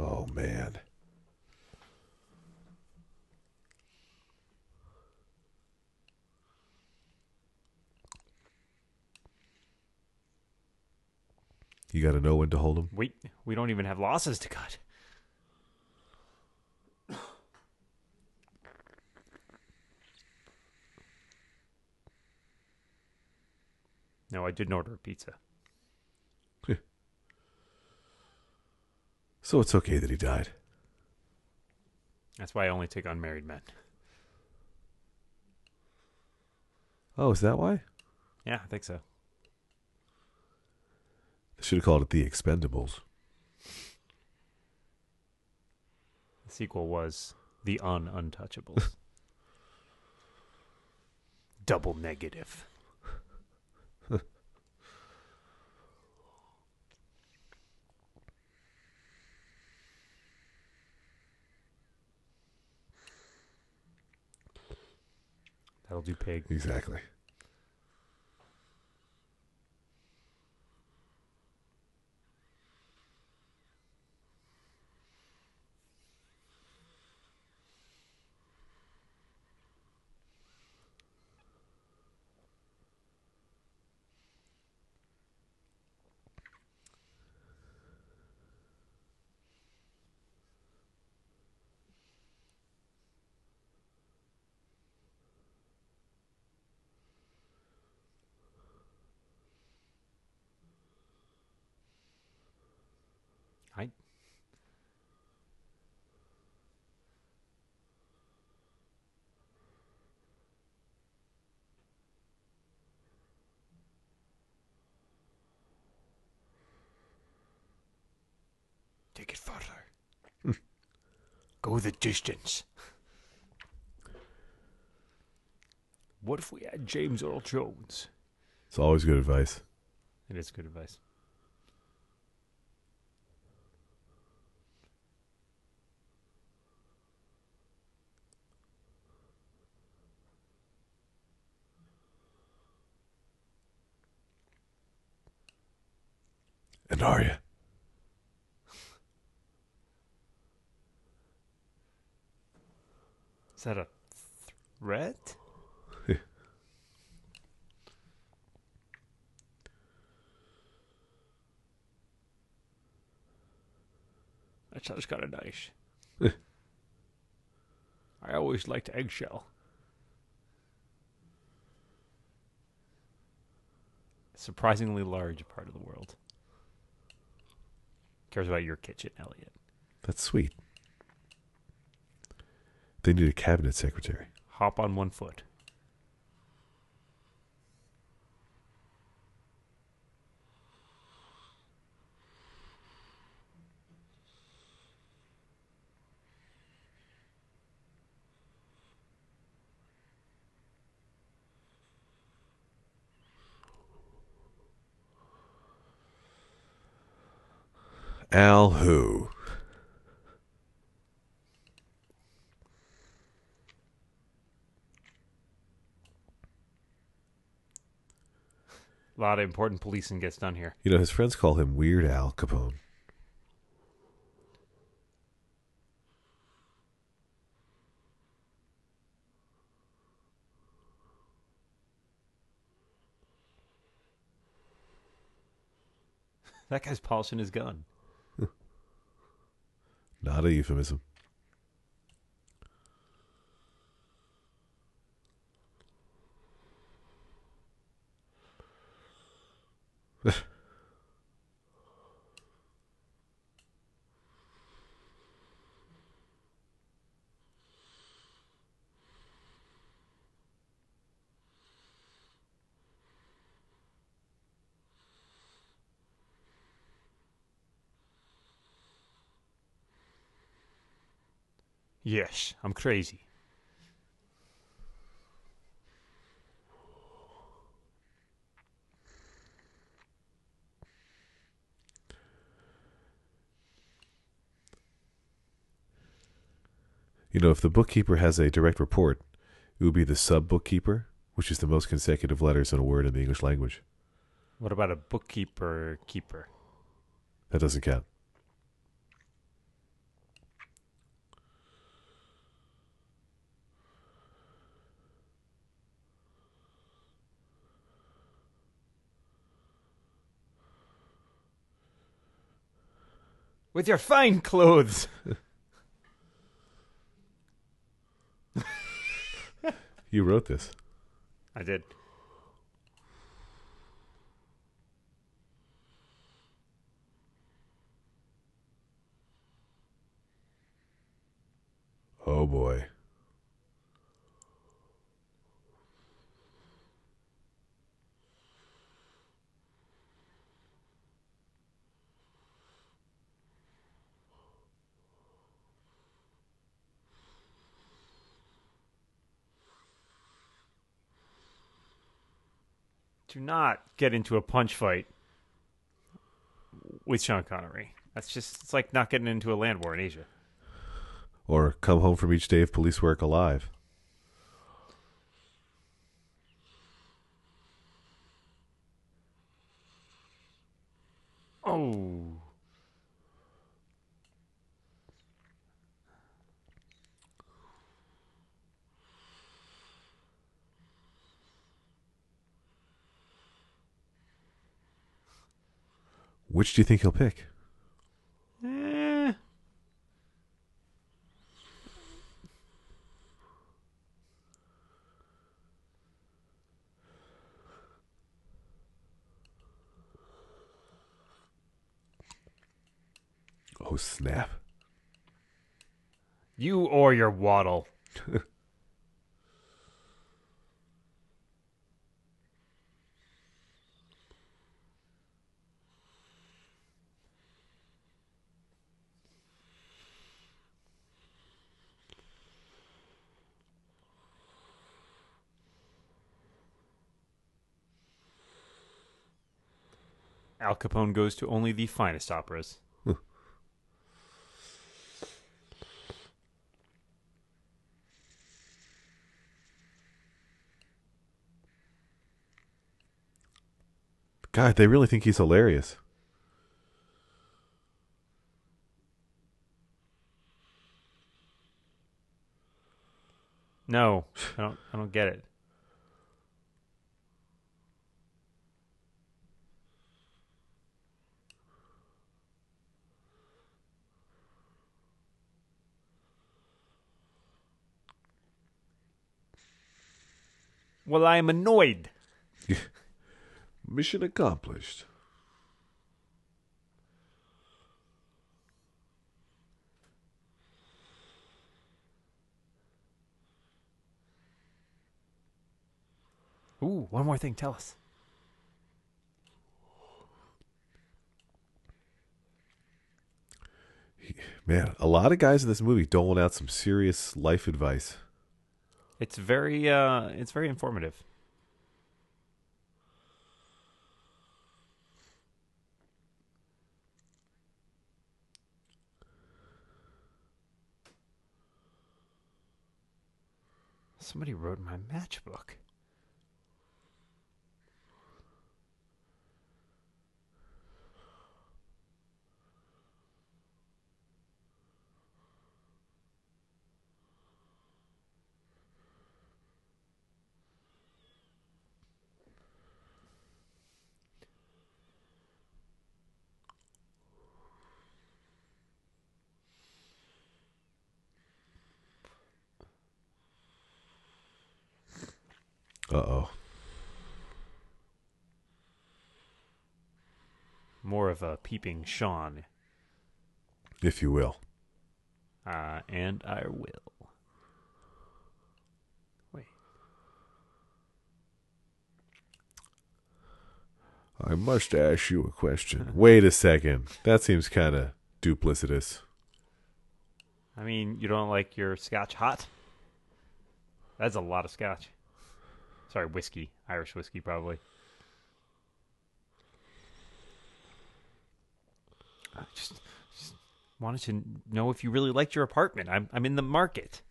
Oh man. You got to know when to hold them. Wait, we don't even have losses to cut. No, I didn't order a pizza. So it's okay that he died. That's why I only take unmarried men. Oh, is that why? Yeah, I think so. They should have called it The Expendables. The sequel was The Un Untouchables. Double negative. That'll do pig. Exactly. I Take it further. Go the distance. What if we had James Earl Jones? It's always good advice. It is good advice. And are you? Is that a threat? that sounds kind of nice. I always liked eggshell. Surprisingly large part of the world. Cares about your kitchen, Eliot. That's sweet. They need a cabinet secretary. Hop on one foot. Al who? A lot of important policing gets done here. You know, his friends call him Weird Al Capone. that guy's polishing his gun. Not a euphemism. Yes, I'm crazy. You know, if the bookkeeper has a direct report, it would be the sub bookkeeper, which is the most consecutive letters in a word in the English language. What about a bookkeeper keeper? That doesn't count. With your fine clothes. You wrote this. I did. Oh boy. Do not get into a punch fight with Sean Connery. That's just it's like not getting into a land war in Asia. Or come home from each day of police work alive. Oh. Which do you think he'll pick? Eh. Oh, snap. You or your waddle. Al Capone goes to only the finest operas. Hmm. God, they really think he's hilarious. No, I don't. I don't get it. Well, I am annoyed. Mission accomplished. Ooh, one more thing. Tell us. Man, a lot of guys in this movie doling out some serious life advice. It's very. Uh, it's very informative. Somebody wrote my matchbook. Uh oh. More of a peeping Sean. If you will. Uh, and I will. Wait. I must ask you a question. Wait a second. That seems kind of duplicitous. I mean, you don't like your scotch hot? That's a lot of scotch. Sorry, whiskey. Irish whiskey, probably. I just, just wanted to know if you really liked your apartment. I'm, I'm in the market.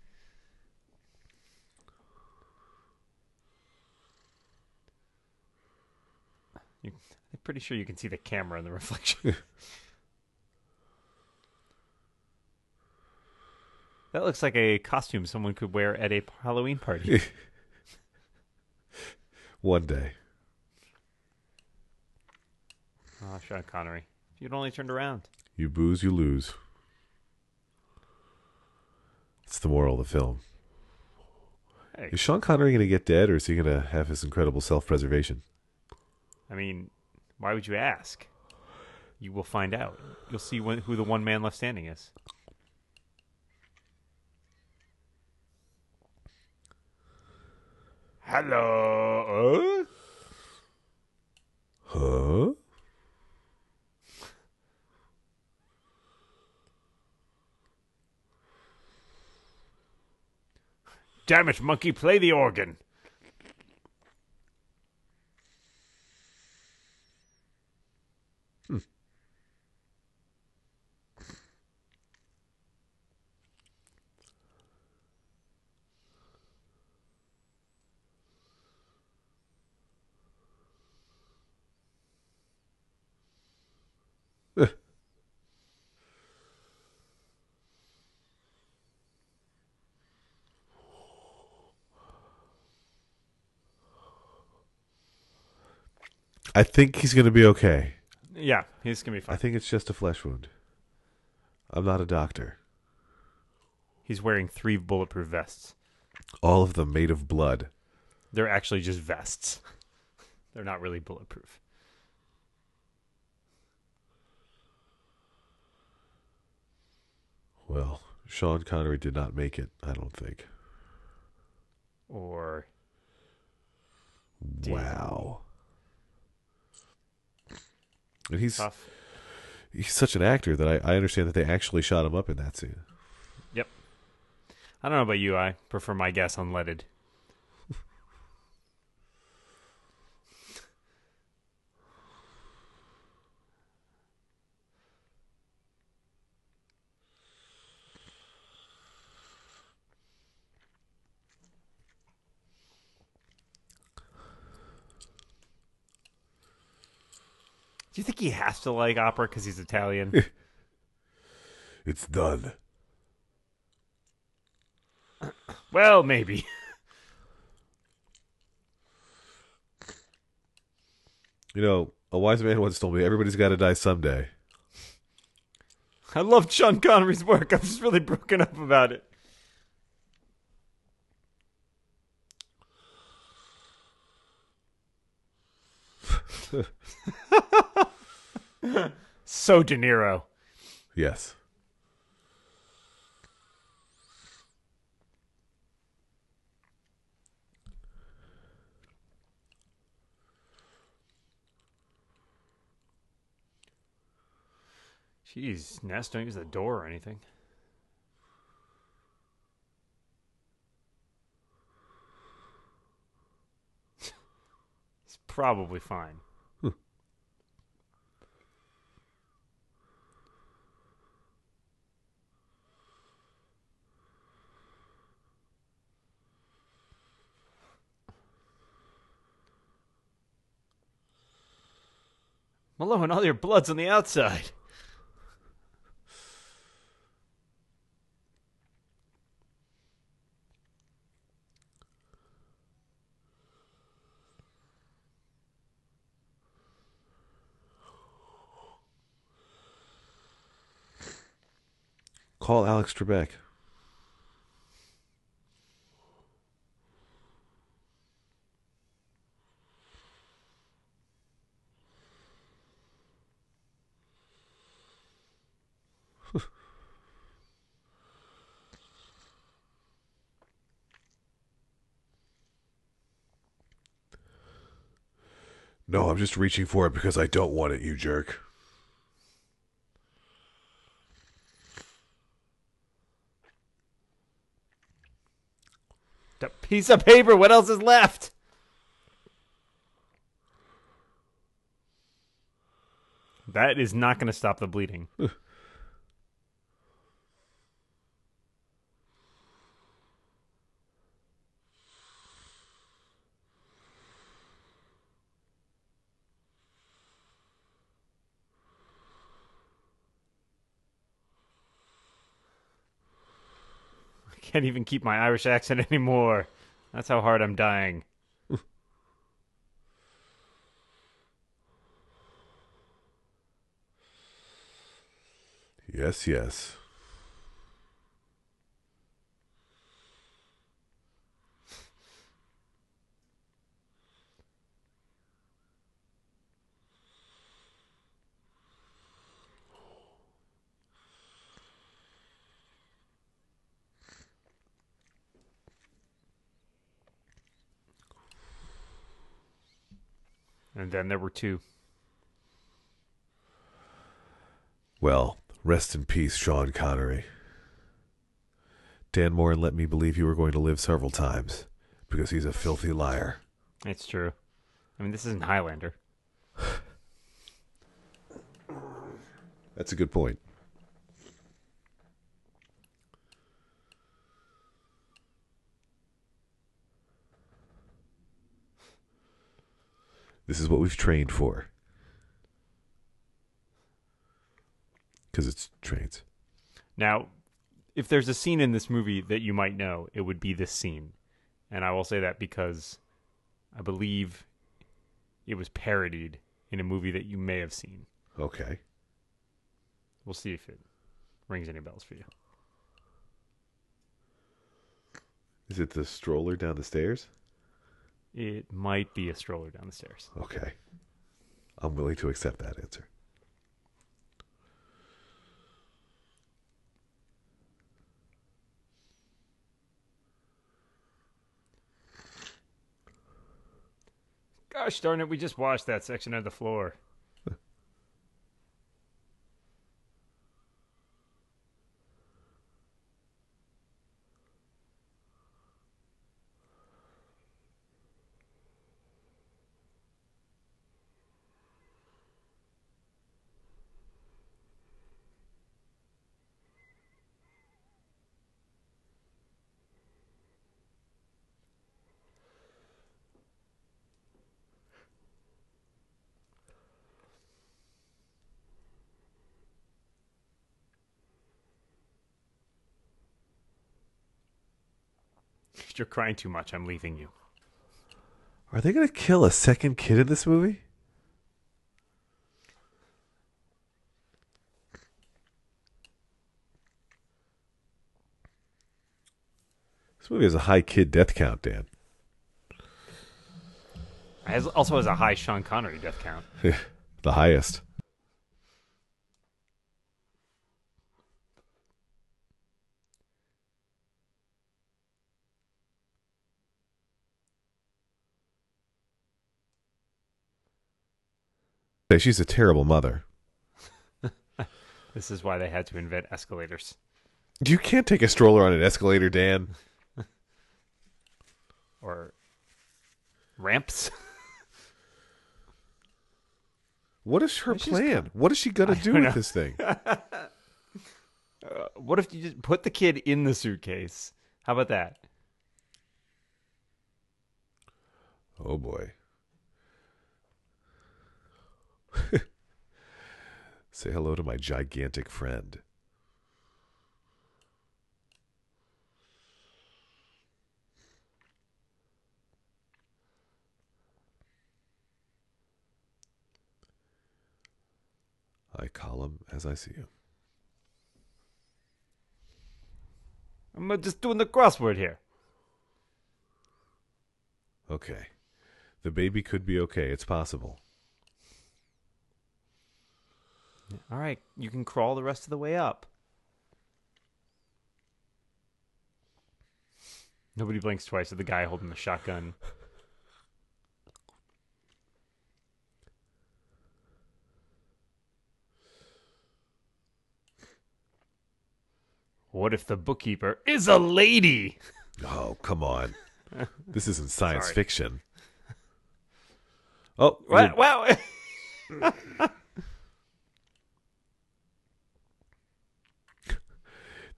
I'm pretty sure you can see the camera in the reflection. that looks like a costume someone could wear at a Halloween party. One day. Oh, Sean Connery. If you'd only turned around. You booze, you lose. It's the moral of the film. Hey, Is Sean Connery going to get dead, or is he going to have his incredible self-preservation? I mean, why would you ask? You will find out. You'll see when, who the one man left standing is. Hello. Huh? Damn it, monkey, play the organ. I think he's going to be okay. Yeah, he's gonna be fine. I think it's just a flesh wound. I'm not a doctor. He's wearing three bulletproof vests. All of them made of blood. They're actually just vests. They're not really bulletproof. Well, Sean Connery did not make it, I don't think. Or Wow. And he's tough. he's such an actor that I, I understand that they actually shot him up in that scene. Yep. I don't know about you. I prefer my gas unleaded. Think he has to like opera because he's Italian? It's done. well, maybe. You know, a wise man once told me everybody's got to die someday. I love Sean Connery's work. I'm just really broken up about it. so De Niro. Yes. Jeez, Ness, don't use the door or anything. He's probably fine. Malone, all your blood's on the outside. Call Alex Trebek. No, I'm just reaching for it because I don't want it, you jerk. The piece of paper. What else is left? That is not going to stop the bleeding. I can't even keep my Irish accent anymore. That's how hard I'm dying. Yes, yes. And then there were two. Well, rest in peace, Sean Connery. Dan Moren let me believe you were going to live several times because he's a filthy liar. It's true. I mean, this isn't Highlander. That's a good point. This is what we've trained for. Because it's trains. Now, if there's a scene in this movie that you might know, it would be this scene. And I will say that because I believe it was parodied in a movie that you may have seen. Okay. We'll see if it rings any bells for you. Is it the stroller down the stairs? It might be a stroller down the stairs. Okay. I'm willing to accept that answer. Gosh darn it, we just washed that section of the floor. You're crying too much. I'm leaving you. Are they going to kill a second kid in this movie? This movie has a high kid death count, Dan. It has, also has a high Sean Connery death count. the highest. Say She's a terrible mother. This is why they had to invent escalators. You can't take a stroller on an escalator, Dan. Or ramps. What is her plan? What is she gonna do with know. this thing? Uh, what if you just put the kid in the suitcase? How about that? Oh boy. Say hello to my gigantic friend. I call him as I see him. I'm just doing the crossword here. Okay. The baby could be okay. It's possible. All right, you can crawl the rest of the way up. Nobody blinks twice at the guy holding the shotgun. What if the bookkeeper is a lady? Oh, come on. This isn't science Sorry. fiction. Oh, Wow. wow.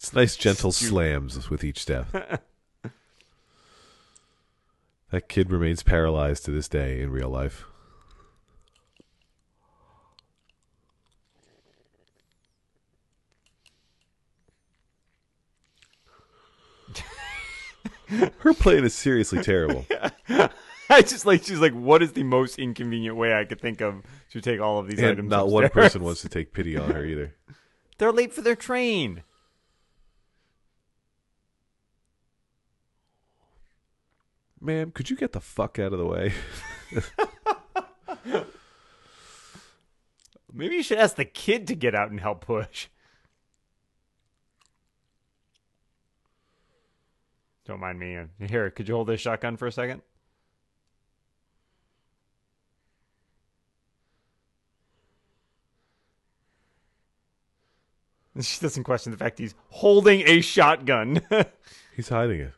It's nice, gentle slams with each step. that kid remains paralyzed to this day in real life. Her plan is seriously terrible. I just like she's like, what is the most inconvenient way I could think of to take all of these and items? not one person wants to take pity on her either. They're late for their train. Ma'am, could you get the fuck out of the way? Maybe you should ask the kid to get out and help push. Don't mind me. Here, could you hold this shotgun for a second? She doesn't question the fact he's holding a shotgun. He's hiding it.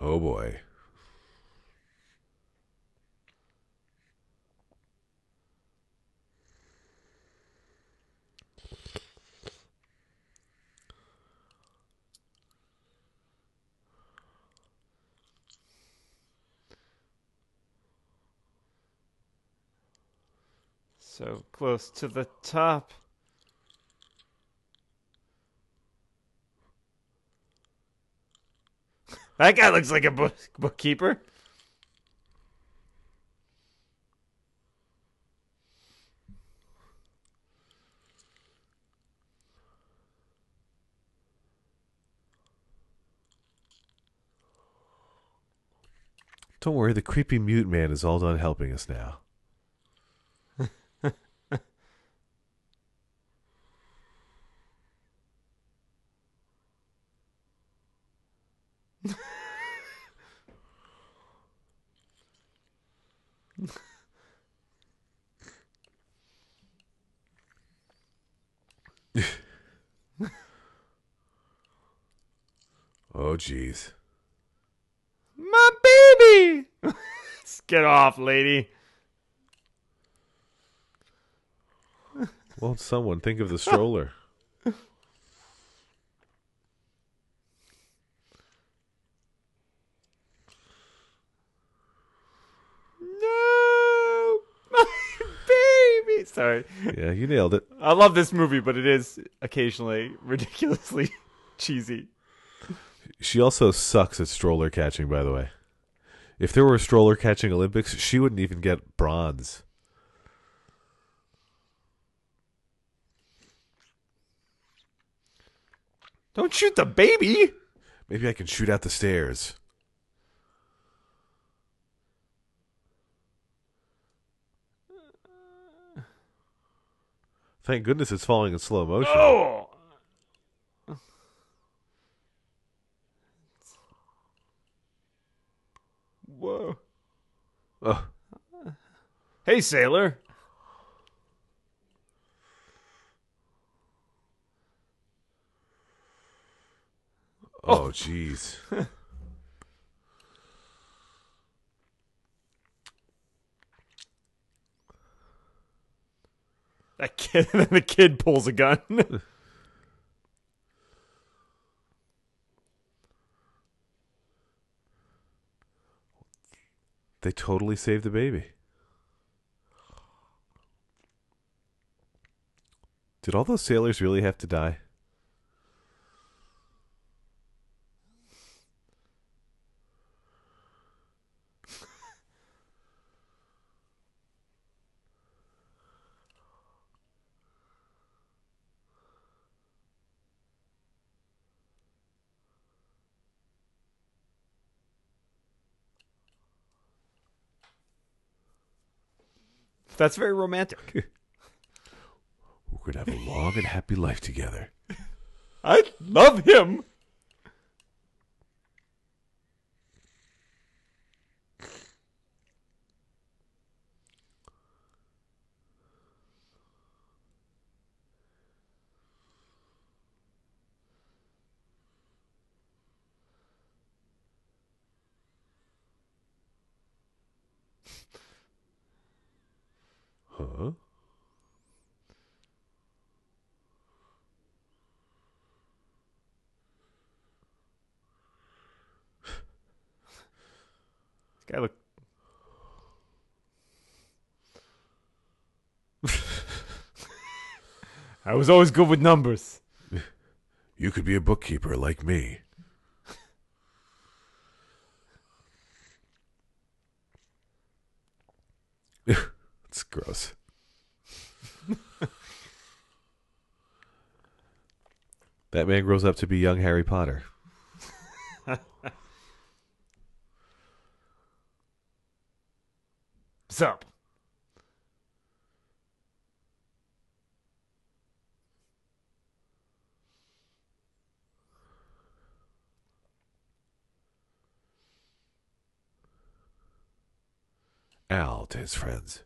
Oh boy. so close to the top. That guy looks like a book- bookkeeper. Don't worry, the creepy mute man is all done helping us now. Oh, jeez. My baby! Get off, lady. Won't someone think of the stroller? No! My baby! Sorry. yeah, you nailed it. I love this movie, but it is occasionally ridiculously cheesy. She also sucks at stroller catching, by the way. If there were a stroller catching Olympics, she wouldn't even get bronze. Don't shoot the baby! Maybe I can shoot out the stairs. Thank goodness it's falling in slow motion. Oh! Whoa. Oh, Hey, sailor. oh, jeez. That kid, Then the kid pulls a gun. They totally saved the baby. Did all those sailors really have to die? That's very romantic. We're going to have a long and happy life together. I love him. Huh? This guy look. I was always good with numbers. You could be a bookkeeper like me. it's gross. that man grows up to be young Harry Potter. Sup? Al to his friends.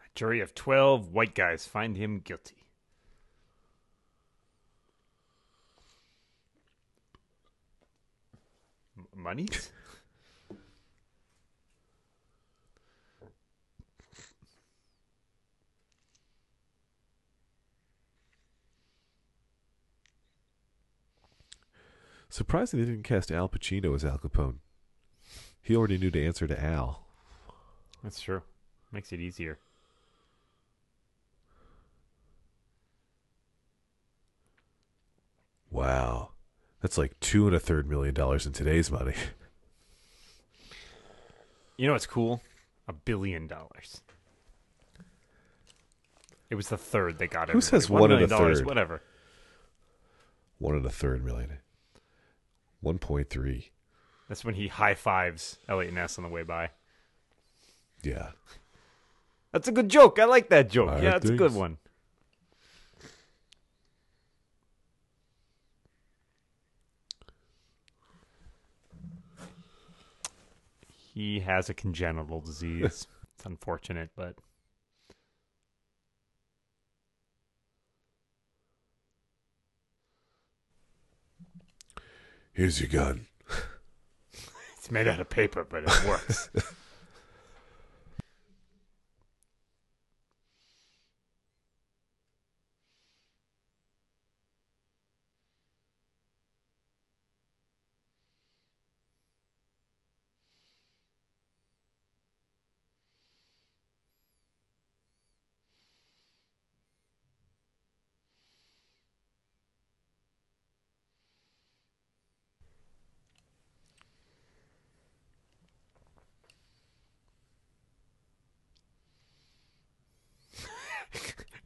A jury of 12 white guys find him guilty. M- Monies? Surprising they didn't cast Al Pacino as Al Capone. He already knew to answer to Al. That's true. Makes it easier. Wow. That's like two and a third million dollars in today's money. You know what's cool? A billion dollars. It was the third they got it. Who says One one and a dollars, third? Whatever. One and a third million. One point three. That's when he high fives Eliot Ness on the way by. Yeah. That's a good joke. I like that joke. I yeah, it's a good one. He has a congenital disease. it's unfortunate, but Here's your gun. it's made out of paper, but it works.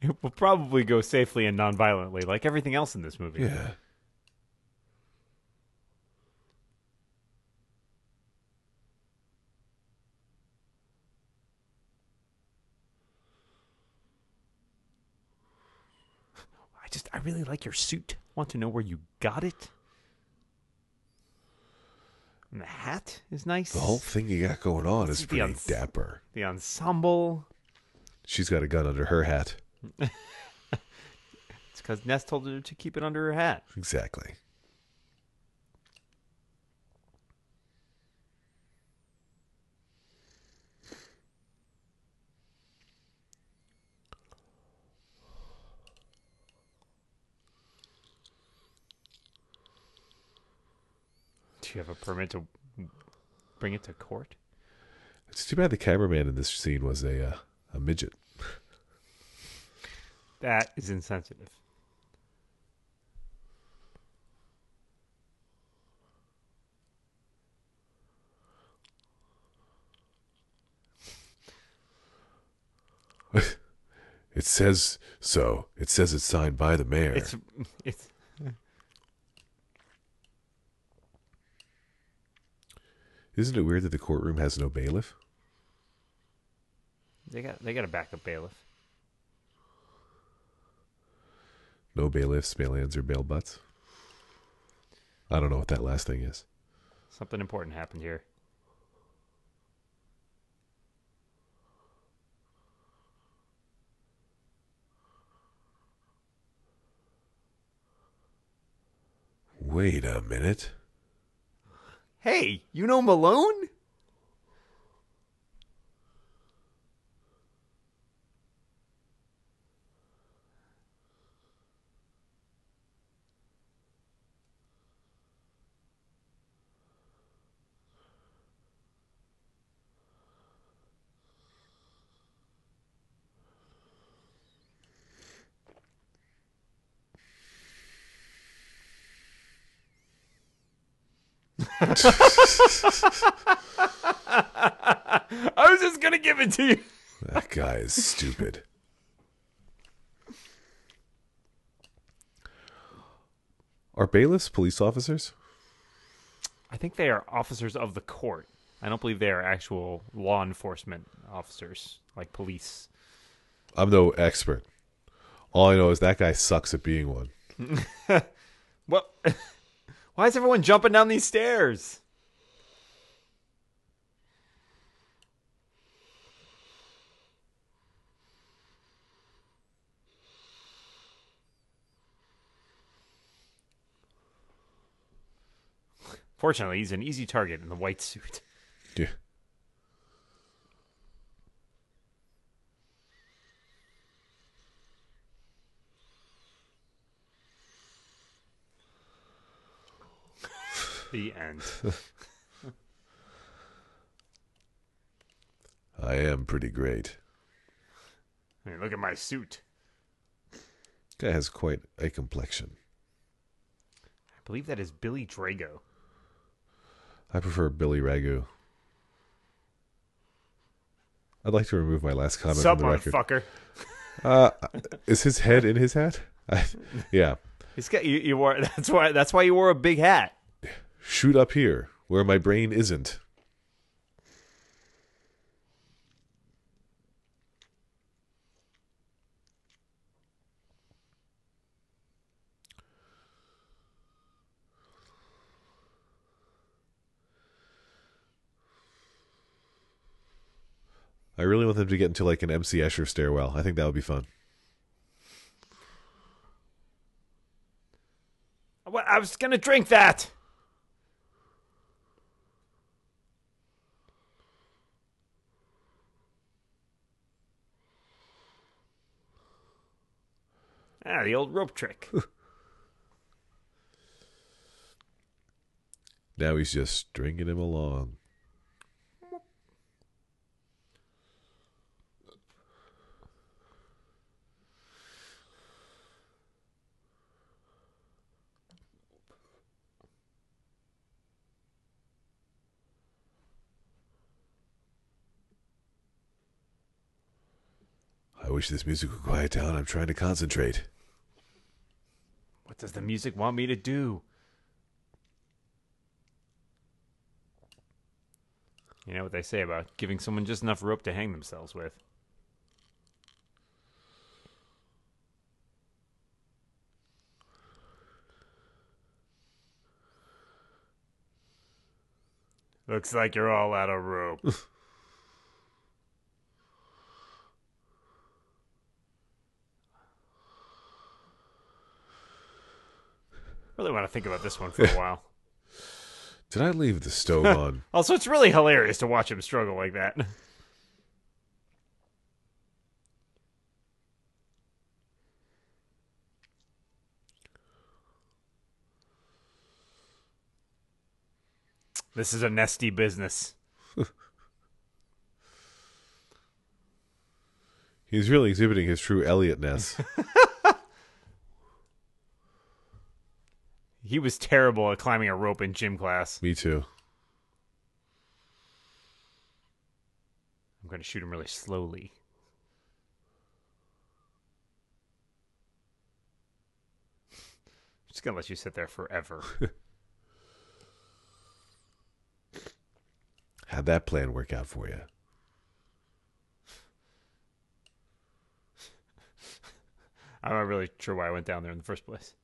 it will probably go safely and non-violently, like everything else in this movie. Yeah. I just, I really like your suit. Want to know where you got it? And the hat is nice. The whole thing you got going on is pretty dapper. the ensemble. She's got a gun under her hat. It's because Ness told her to keep it under her hat. Exactly. Do you have a permit to bring it to court? It's too bad the cameraman in this scene was a uh, a midget. That is insensitive. It says so. It says it's signed by the mayor. It's it's Isn't it weird that the courtroom has no bailiff? they got they got a backup bailiff. No bailiffs, bail-ins, or bail butts? I don't know what that last thing is. Something important happened here. Wait a minute. Hey, you know Malone? I was just gonna give it to you. That guy is stupid. Are bailiffs police officers? I think they are officers of the court. I don't believe they are actual law enforcement officers, like police. I'm no expert. All I know is that guy sucks at being one. What? Why is everyone jumping down these stairs? Fortunately, he's an easy target in the white suit. Yeah. The end. I am pretty great. I mean, look at my suit. Guy has quite a complexion. I believe that is Billy Drago. I prefer Billy Ragu. I'd like to remove my last comment Sup, from the record. motherfucker? Uh, is his head in his hat? I, yeah. He's got you, you wore. That's why. That's why you wore a big hat. Shoot up here, where my brain isn't. I really want them to get into like an MC Escher stairwell. I think that would be fun. I was gonna drink that. Ah, the old rope trick. Now he's just stringing him along. I wish this music would quiet down. I'm trying to concentrate. What does the music want me to do? You know what they say about giving someone just enough rope to hang themselves with. Looks like you're all out of rope. really want to think about this one for a while. Did I leave the stove on? Also, it's really hilarious to watch him struggle like that. This is a nesty business. He's really exhibiting his true Eliotness. He was terrible at climbing a rope in gym class. Me too. I'm going to shoot him really slowly. I'm just going to let you sit there forever. How'd that plan work out for you? I'm not really sure why I went down there in the first place.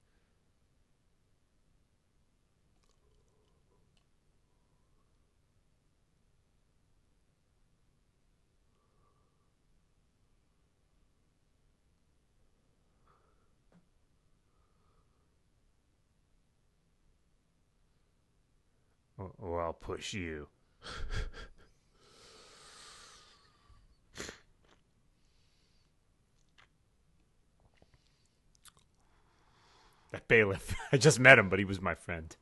Or- I'll push you. That bailiff. I just met him, but he was my friend.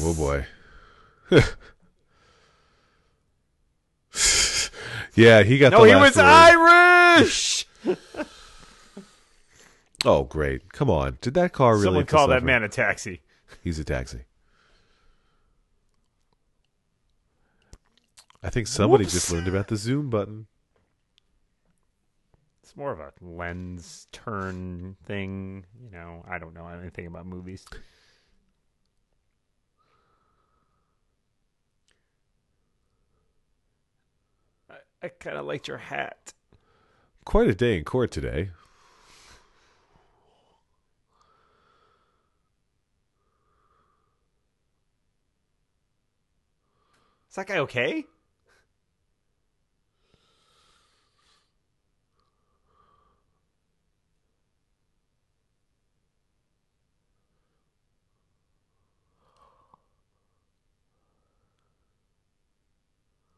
Oh, boy. yeah, he got no, the he was word. Irish. Oh, great. Come on. Did that car really Someone call that man a taxi. He's a taxi. I think somebody Whoops. just learned about the zoom button. It's more of a lens turn thing. You know, I don't know anything about movies. I, kind of liked your hat. Quite a day in court today. Is that guy okay?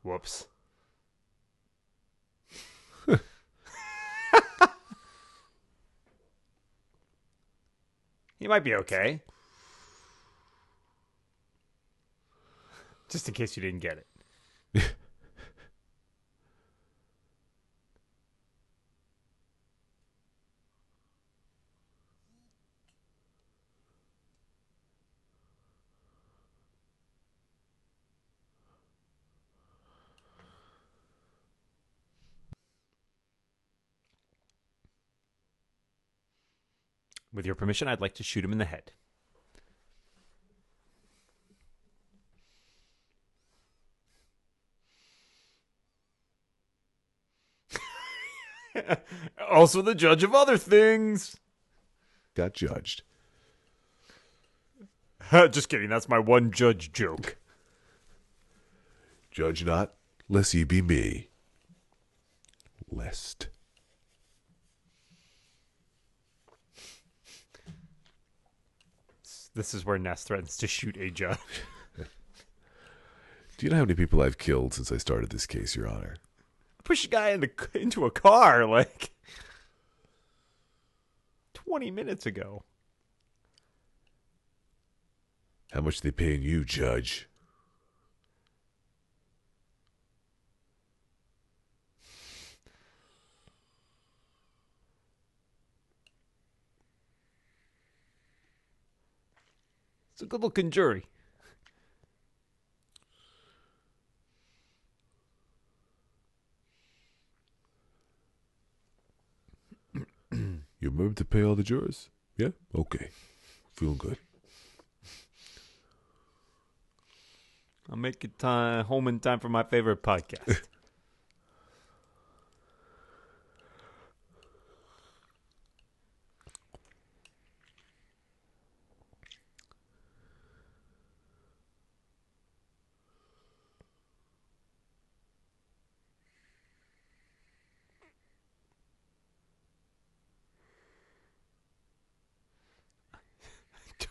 Whoops. Might be okay. Just in case you didn't get it. With your permission, I'd like to shoot him in the head. also the judge of other things. Got judged. Just kidding. That's my one judge joke. Judge not, lest ye be me. Lest. This is where Ness threatens to shoot a judge. Do you know how many people I've killed since I started this case, Your Honor? Push a guy in the, into a car like 20 minutes ago. How much are they paying you, Judge? It's a good looking jury. You remember to pay all the jurors? Yeah? Okay. Feeling good. I'll make it time, home in time for my favorite podcast.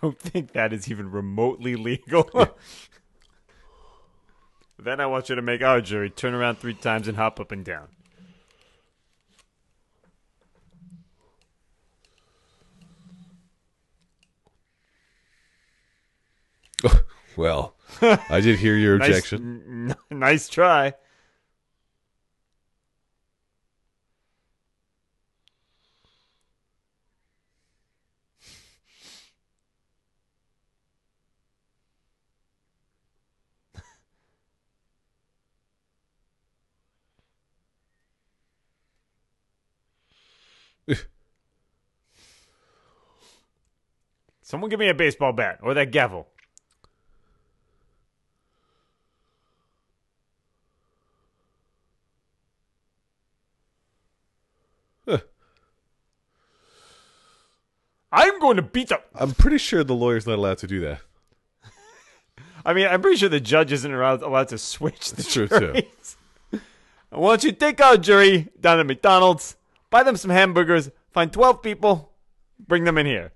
Don't think that is even remotely legal. then I want you to make our jury turn around three times and hop up and down. Well, I did hear your Nice- objection. n- nice try. Someone give me a baseball bat or that gavel. I'm going to beat the. I'm pretty sure the lawyer's not allowed to do that. I mean, I'm pretty sure the judge isn't allowed, allowed to switch the That's true, too. Why don't you take our jury down to McDonald's, buy them some hamburgers, find 12 people, bring them in here.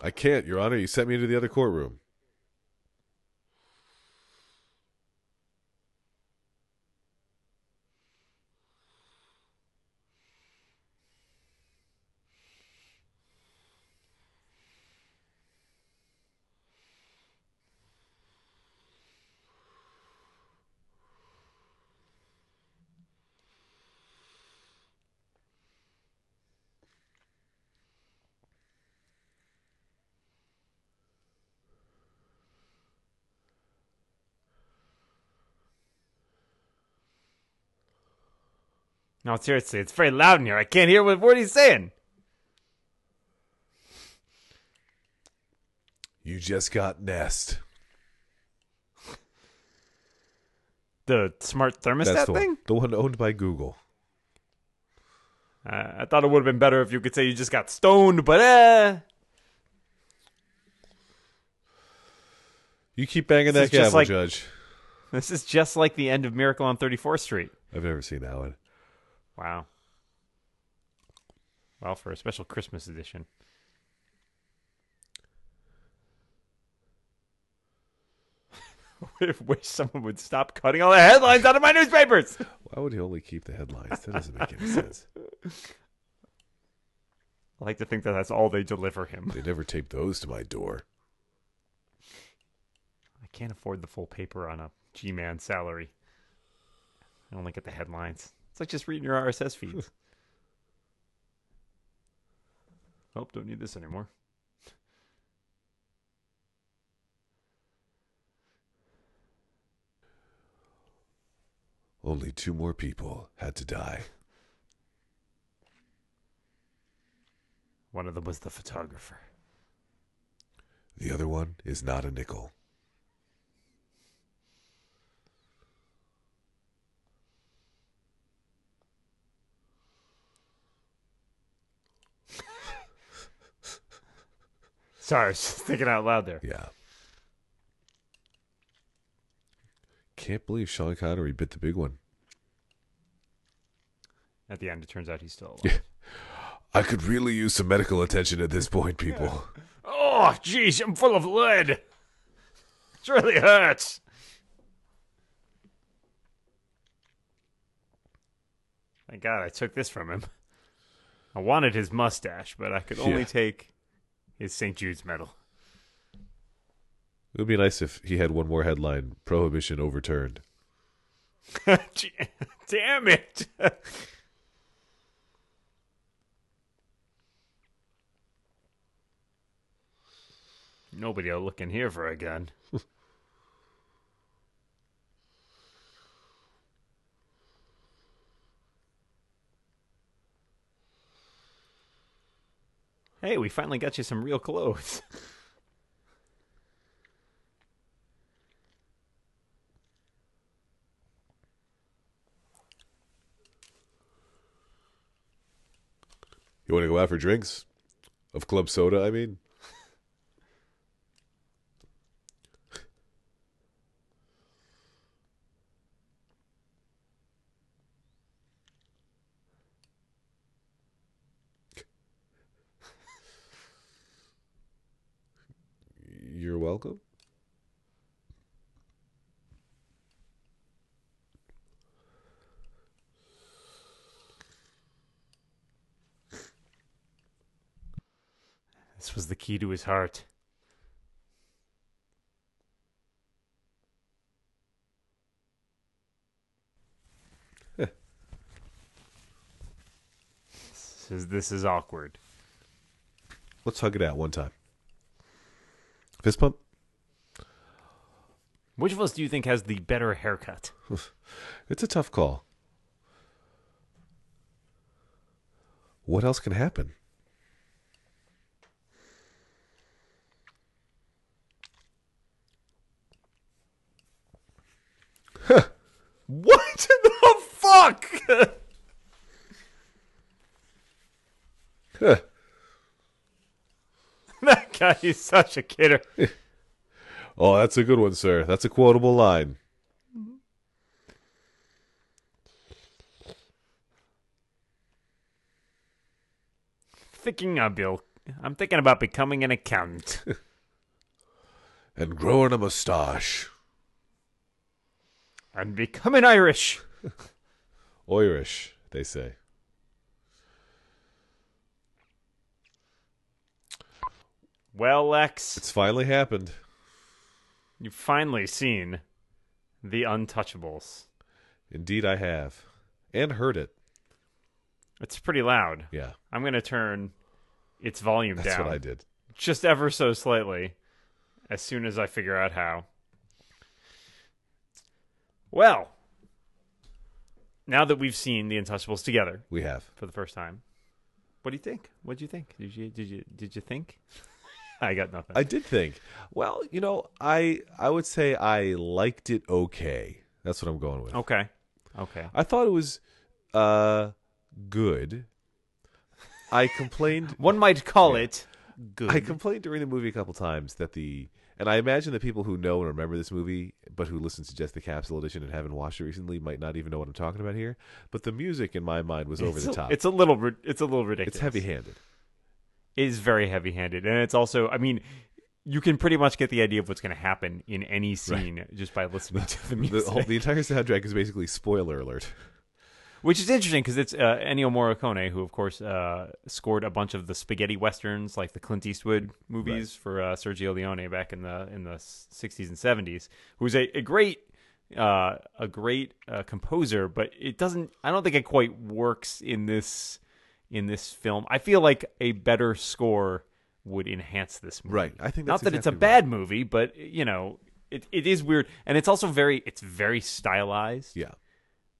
I can't, Your Honor. You sent me into the other courtroom. No, seriously, it's very loud in here. I can't hear what word he's saying. You just got Nest. The smart thermostat That's the thing? one. The one owned by Google. Uh, I thought it would have been better if you could say you just got stoned, but eh. You keep banging This that gavel, like- Judge. This is just like the end of Miracle on 34th Street. I've never seen that one. Wow. Well, for a special Christmas edition. I wish someone would stop cutting all the headlines out of my newspapers. Why would he only keep the headlines? That doesn't make any sense. I like to think that that's all they deliver him. They never tape those to my door. I can't afford the full paper on a G-man salary. I only get the headlines. It's like just reading your RSS feeds. oh, don't need this anymore. Only two more people had to die. One of them was the photographer. The other one is not a nickel. Sorry, I was just thinking out loud there. Yeah. Can't believe Sean Connery bit the big one. At the end, it turns out he's still alive. I could really use some medical attention at this point, people. Oh, jeez, I'm full of lead. It really hurts. Thank God I took this from him. I wanted his mustache, but I could only Yeah. take his St. Jude's medal. It would be nice if he had one more headline Prohibition overturned. Damn it. Nobody will look in here for a gun. hey, we finally got you some real clothes. You want to go out for drinks? Of club soda, I mean? You're welcome. This was the key to his heart. this is this is awkward. Let's hug it out one time. Fist pump? Which of us do you think has the better haircut? It's a tough call. What else can happen? Huh. What the fuck? huh. That guy is such a kidder. Oh, that's a good one, sir. That's a quotable line. Thinking of Bill. I'm thinking about becoming an accountant. And growing a mustache. and becoming Irish. Irish, they say. Well, Lex, It's finally happened. You've finally seen The Untouchables. Indeed, I have. And heard it. It's pretty loud. Yeah, I'm going to turn its volume that's down That's what I did. just ever so slightly as soon as I figure out how. Well, now that we've seen The Untouchables together We have. for the first time, what do you think? What do you think? Did you did you did you think? I got nothing. I did think. Well, you know, I I would say I liked it okay. That's what I'm going with. okay. Okay. I thought it was uh good. I complained One might call it good. I complained during the movie a couple times that the and I imagine the people who know and remember this movie, but who listen to just the capsule edition and haven't watched it recently, might not even know what I'm talking about here. But the music in my mind was over it's the top. It's a little it's a little ridiculous. It's heavy-handed. Is very heavy-handed, and it's also. I mean, you can pretty much get the idea of what's going to happen in any scene just by listening to the music, The, whole, the entire soundtrack is basically spoiler alert. which is interesting because it's uh, Ennio Morricone, who of course uh, scored a bunch of the spaghetti westerns, like the Clint Eastwood movies for uh, Sergio Leone back in the in the '60s and '70s. Who's a, a great. Uh, a great uh, composer, but it doesn't. I don't think it quite works in this in this film. I feel like a better score would enhance this movie. Right. I think not that it's a exactly right. bad movie, but you know, it it is weird, and it's also very it's very stylized. Yeah.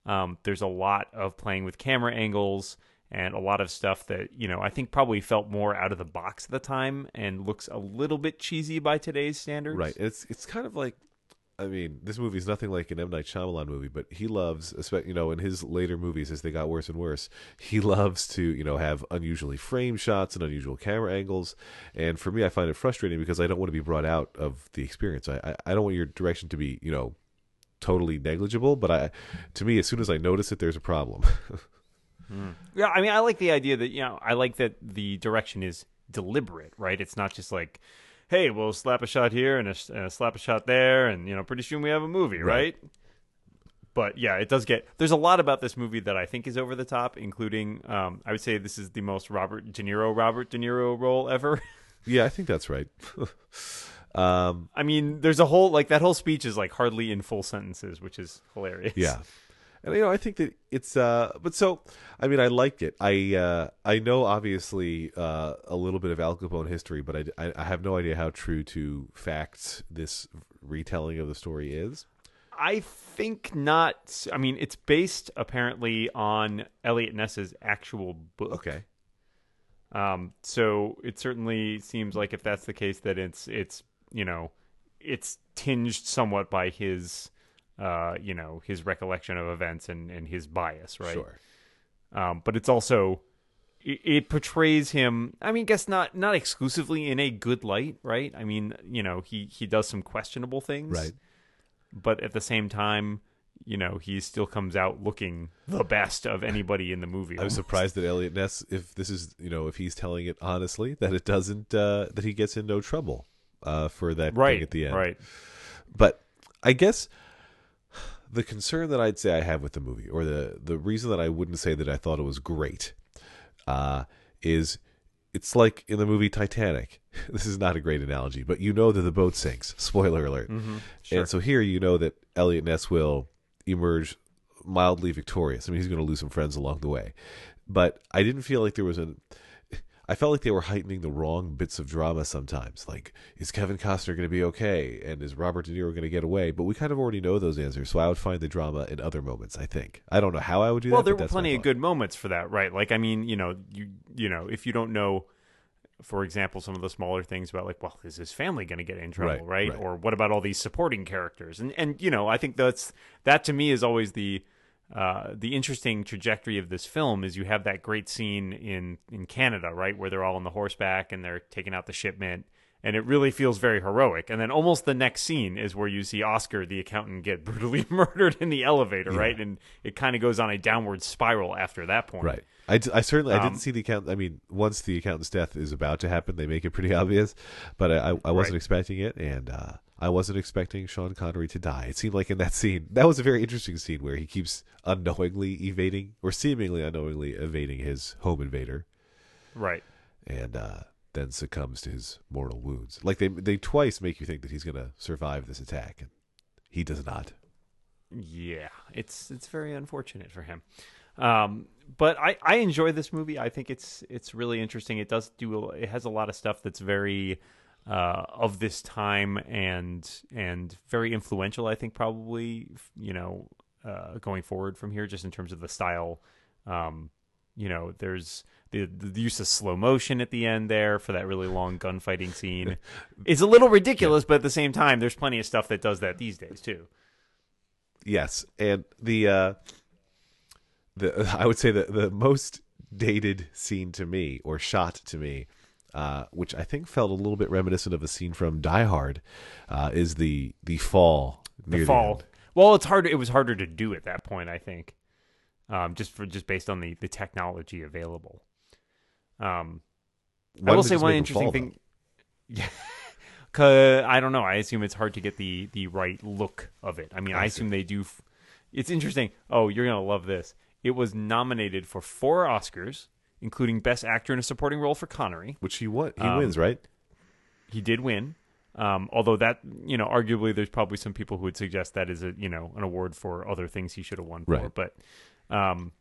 Um, there's a lot of playing with camera angles and a lot of stuff that you know I think probably felt more out of the box at the time and looks a little bit cheesy by today's standards. Right. It's it's kind of like I mean, this movie is nothing like an M Night Shyamalan movie, but he loves, you know, in his later movies as they got worse and worse, he loves to, you know, have unusually framed shots and unusual camera angles. And for me, I find it frustrating because I don't want to be brought out of the experience. I I, I don't want your direction to be, you know, totally negligible. But I, to me, as soon as I notice it, there's a problem. Hmm. Yeah, I mean, I like the idea that you know, I like that the direction is deliberate, right? It's not just like, hey, we'll slap a shot here and a, and a slap a shot there, and you know, pretty soon we have a movie, right? Right. But yeah, it does get. There's a lot about this movie that I think is over the top, including, um, I would say this is the most Robert De Niro Robert De Niro role ever. yeah, I think that's right. um, I mean, there's a whole like that whole speech is like hardly in full sentences, which is hilarious. Yeah. And you know, I think that it's uh but so I mean I liked it. I uh I know obviously uh a little bit of Al Capone history, but I, I, I have no idea how true to facts this retelling of the story is. I think not. I mean, it's based apparently on Eliot Ness's actual book. Okay. Um, so it certainly seems like if that's the case, that it's it's you know it's tinged somewhat by his uh you know his recollection of events and and his bias, right? Sure. Um, but it's also it, it portrays him. I mean, guess not not exclusively in a good light, right? I mean, you know, he he does some questionable things, Right. But at the same time, you know, he still comes out looking the best of anybody in the movie. I'm surprised that Eliot Ness, if this is, you know, if he's telling it honestly, that it doesn't, uh, that he gets in no trouble uh, for that right thing at the end. right. But I guess the concern that I'd say I have with the movie, or the the reason that I wouldn't say that I thought it was great, uh, is it's like in the movie Titanic. This is not a great analogy, but you know that the boat sinks. Spoiler alert. sure. And so here you know that Eliot Ness will emerge mildly victorious. I mean, he's going to lose some friends along the way, but I didn't feel like there was an. I felt like they were heightening the wrong bits of drama sometimes. Like, is Kevin Costner going to be okay? And is Robert De Niro going to get away? But we kind of already know those answers, so I would find the drama in other moments. I think I don't know how I would do Well, that. Well, there were plenty of good moments for that, right? Like, I mean, you know, you you know, if you don't know, for example, some of the smaller things about like, well, is his family going to get in trouble, Right, right, right. Or what about all these supporting characters? And and you know, I think that's that to me is always the uh, the interesting trajectory of this film is you have that great scene in in Canada, right, where they're all on the horseback and they're taking out the shipment, and it really feels very heroic. And then almost the next scene is where you see Oscar, the accountant, get brutally murdered in the elevator, right, and it kind of goes on a downward spiral after that point, Right. I, d- I certainly I Um, didn't see the account. I mean, once the accountant's death is about to happen, they make it pretty obvious. But I, I, I wasn't Right. expecting it, and uh, I wasn't expecting Sean Connery to die. It seemed like in that scene, that was a very interesting scene where he keeps unknowingly evading or seemingly unknowingly evading his home invader, Right. and uh, then succumbs to his mortal wounds. Like they they twice make you think that he's going to survive this attack, and he does not. Yeah, it's it's very unfortunate for him. Um, but I, I enjoy this movie. I think it's it's really interesting. It does do it has a lot of stuff that's very uh, of this time and and very influential. I think probably you know uh, going forward from here, just in terms of the style. Um, you know, there's the the use of slow motion at the end there for that really long gunfighting scene. it's a little ridiculous, but at the same time, there's plenty of stuff that does that these days too. Yes, and the uh, the I would say the the most dated scene to me or shot to me, uh, which I think felt a little bit reminiscent of a scene from Die Hard, uh, is the the fall the fall. end. well, it's harder. It was harder to do at that point, I think, um, just for just based on the the technology available. Um, Why I will say one interesting fall, thing. Yeah, 'Cause I don't know. I assume it's hard to get the the right look of it. I mean, I, I assume they do. F- it's interesting. Oh, you're gonna love this. It was nominated for four Oscars, including Best Actor in a Supporting Role for Connery. which he won. He Um, wins, right? he did win. Um, although that you know, arguably, there's probably some people who would suggest that is a you know an award for other things he should have won for. Right. But um,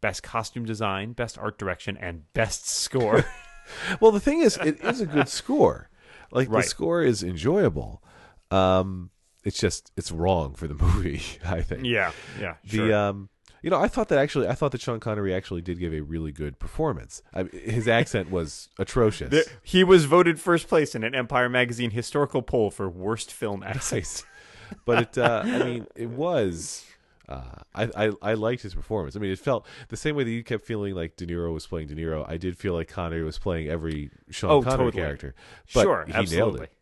best costume design, best art direction, and best score. Well, the thing is, it is a good score. Like Right. the score is enjoyable. Um, it's just it's wrong for the movie. I think. yeah, yeah, The sure. um, you know, I thought that actually, I thought that Sean Connery actually did give a really good performance. I, his accent was atrocious. He was voted first place in an Empire magazine historical poll for worst film accent. nice, but it, uh, I mean, it was. Uh, I, I I liked his performance. I mean, it felt the same way that you kept feeling like De Niro was playing De Niro. I did feel like Connery was playing every Sean Oh, Connery totally. character. But sure, he absolutely. nailed it.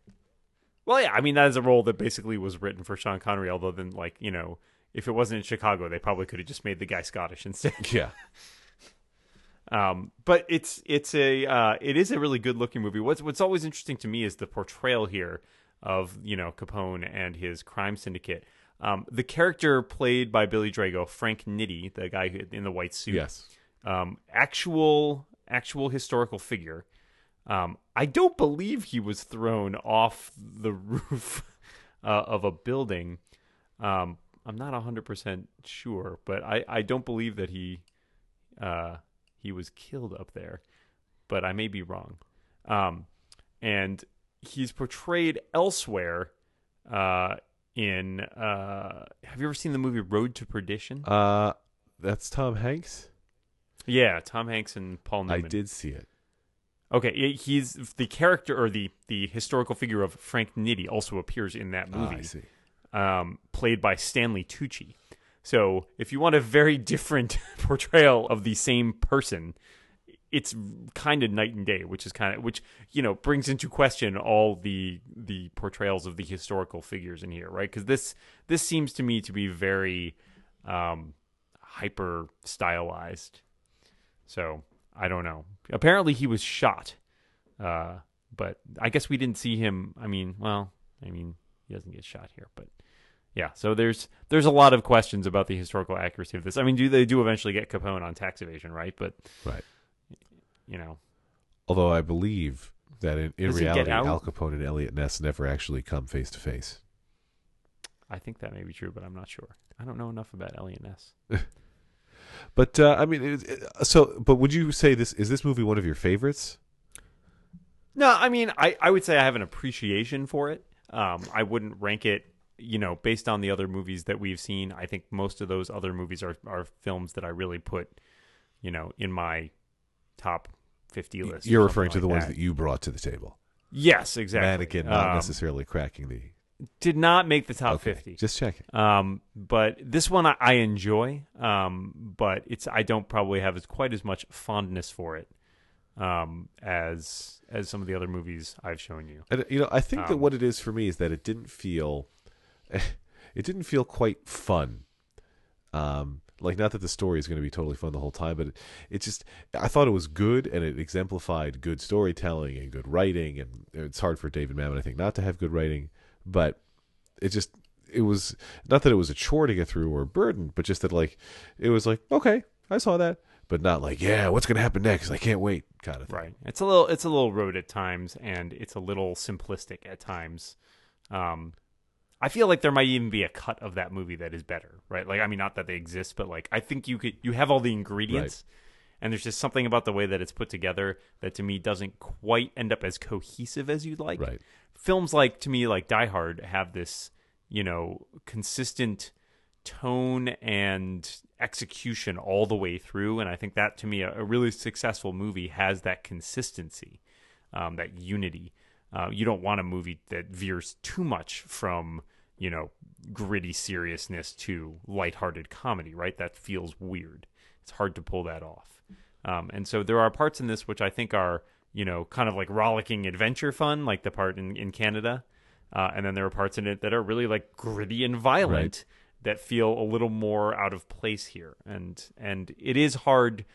Well, yeah, I mean that is a role that basically was written for Sean Connery. Although then, like you know, if it wasn't in Chicago, they probably could have just made the guy Scottish instead. Yeah, Um, but it's it's a uh, it is a really good looking movie. What's what's always interesting to me is the portrayal here of you know Capone and his crime syndicate. Um, the character played by Billy Drago, Frank Nitti, the guy who, in the white suit, yes, um, actual actual historical figure. Um, I don't believe he was thrown off the roof uh, of a building. Um, I'm not hundred percent sure, but I, I don't believe that he uh, he was killed up there. But I may be wrong. Um, and he's portrayed elsewhere. Uh, in uh, have you ever seen the movie Road to Perdition? uh, that's Tom Hanks. yeah, Tom Hanks and Paul Newman. I did see it. Okay, he's the character or the the historical figure of Frank Nitti also appears in that Ah, movie, I see. Um, played by Stanley Tucci. So, if you want a very different portrayal of the same person, it's kind of night and day, which is kind of which you know brings into question all the the portrayals of the historical figures in here, right? Because this this seems to me to be very um, hyper stylized. So I don't know. Apparently he was shot, uh, but I guess we didn't see him. I mean, well, I mean he doesn't get shot here, but yeah. So there's there's a lot of questions about the historical accuracy of this. I mean, do they do eventually get Capone on tax evasion, right? But Right. you know, Although I believe that in, in Does he get reality. Al Capone and Eliot Ness never actually come face to face. I think that may be true, but I'm not sure. I don't know enough about Eliot Ness. But uh, I mean, it, it- so. But would you say this is this movie one of your favorites? No, I mean, I, I would say I have an appreciation for it. Um, I wouldn't rank it, you know, based on the other movies that we've seen. I think most of those other movies are, are films that I really put, you know, in my top 50 list. You're referring to like the ones that. that you brought to the table. Yes, exactly. Mannequin, not Um, necessarily cracking the. Did not make the top Okay, 50. Just checking. Um, but this one I, I enjoy. Um, but it's I don't probably have as quite as much fondness for it um, as as some of the other movies I've shown you. And, you know, I think that Um, what it is for me is that it didn't feel, it didn't feel quite fun. Um, like not that the story is going to be totally fun the whole time, but it, it just I thought it was good and it exemplified good storytelling and good writing. And it's hard for David Mamet, I think, not to have good writing, but it just it was not that it was a chore to get through or a burden, but just that like it was like okay, I saw that, but not like yeah, what's going to happen next? I can't wait, kind of thing. Right. It's a little it's a little rote at times, and it's a little simplistic at times. Um, I feel like there might even be a cut of that movie that is better, right? Like, I mean, not that they exist, but like, I think you could you have all the ingredients, and there's just something about the way that it's put together that to me doesn't quite end up as cohesive as you'd like. Right. Films like to me like Die Hard have this, you know, consistent tone and execution all the way through, and I think that to me a, a really successful movie has that consistency, um, that unity. Uh, you don't want a movie that veers too much from you know gritty seriousness to lighthearted comedy, right? That feels weird. It's hard to pull that off. Um, and so there are parts in this which I think are you know kind of like rollicking adventure fun, like the part in in Canada. Uh, and then there are parts in it that are really like gritty and violent that feel a little more out of place here, and and it is hard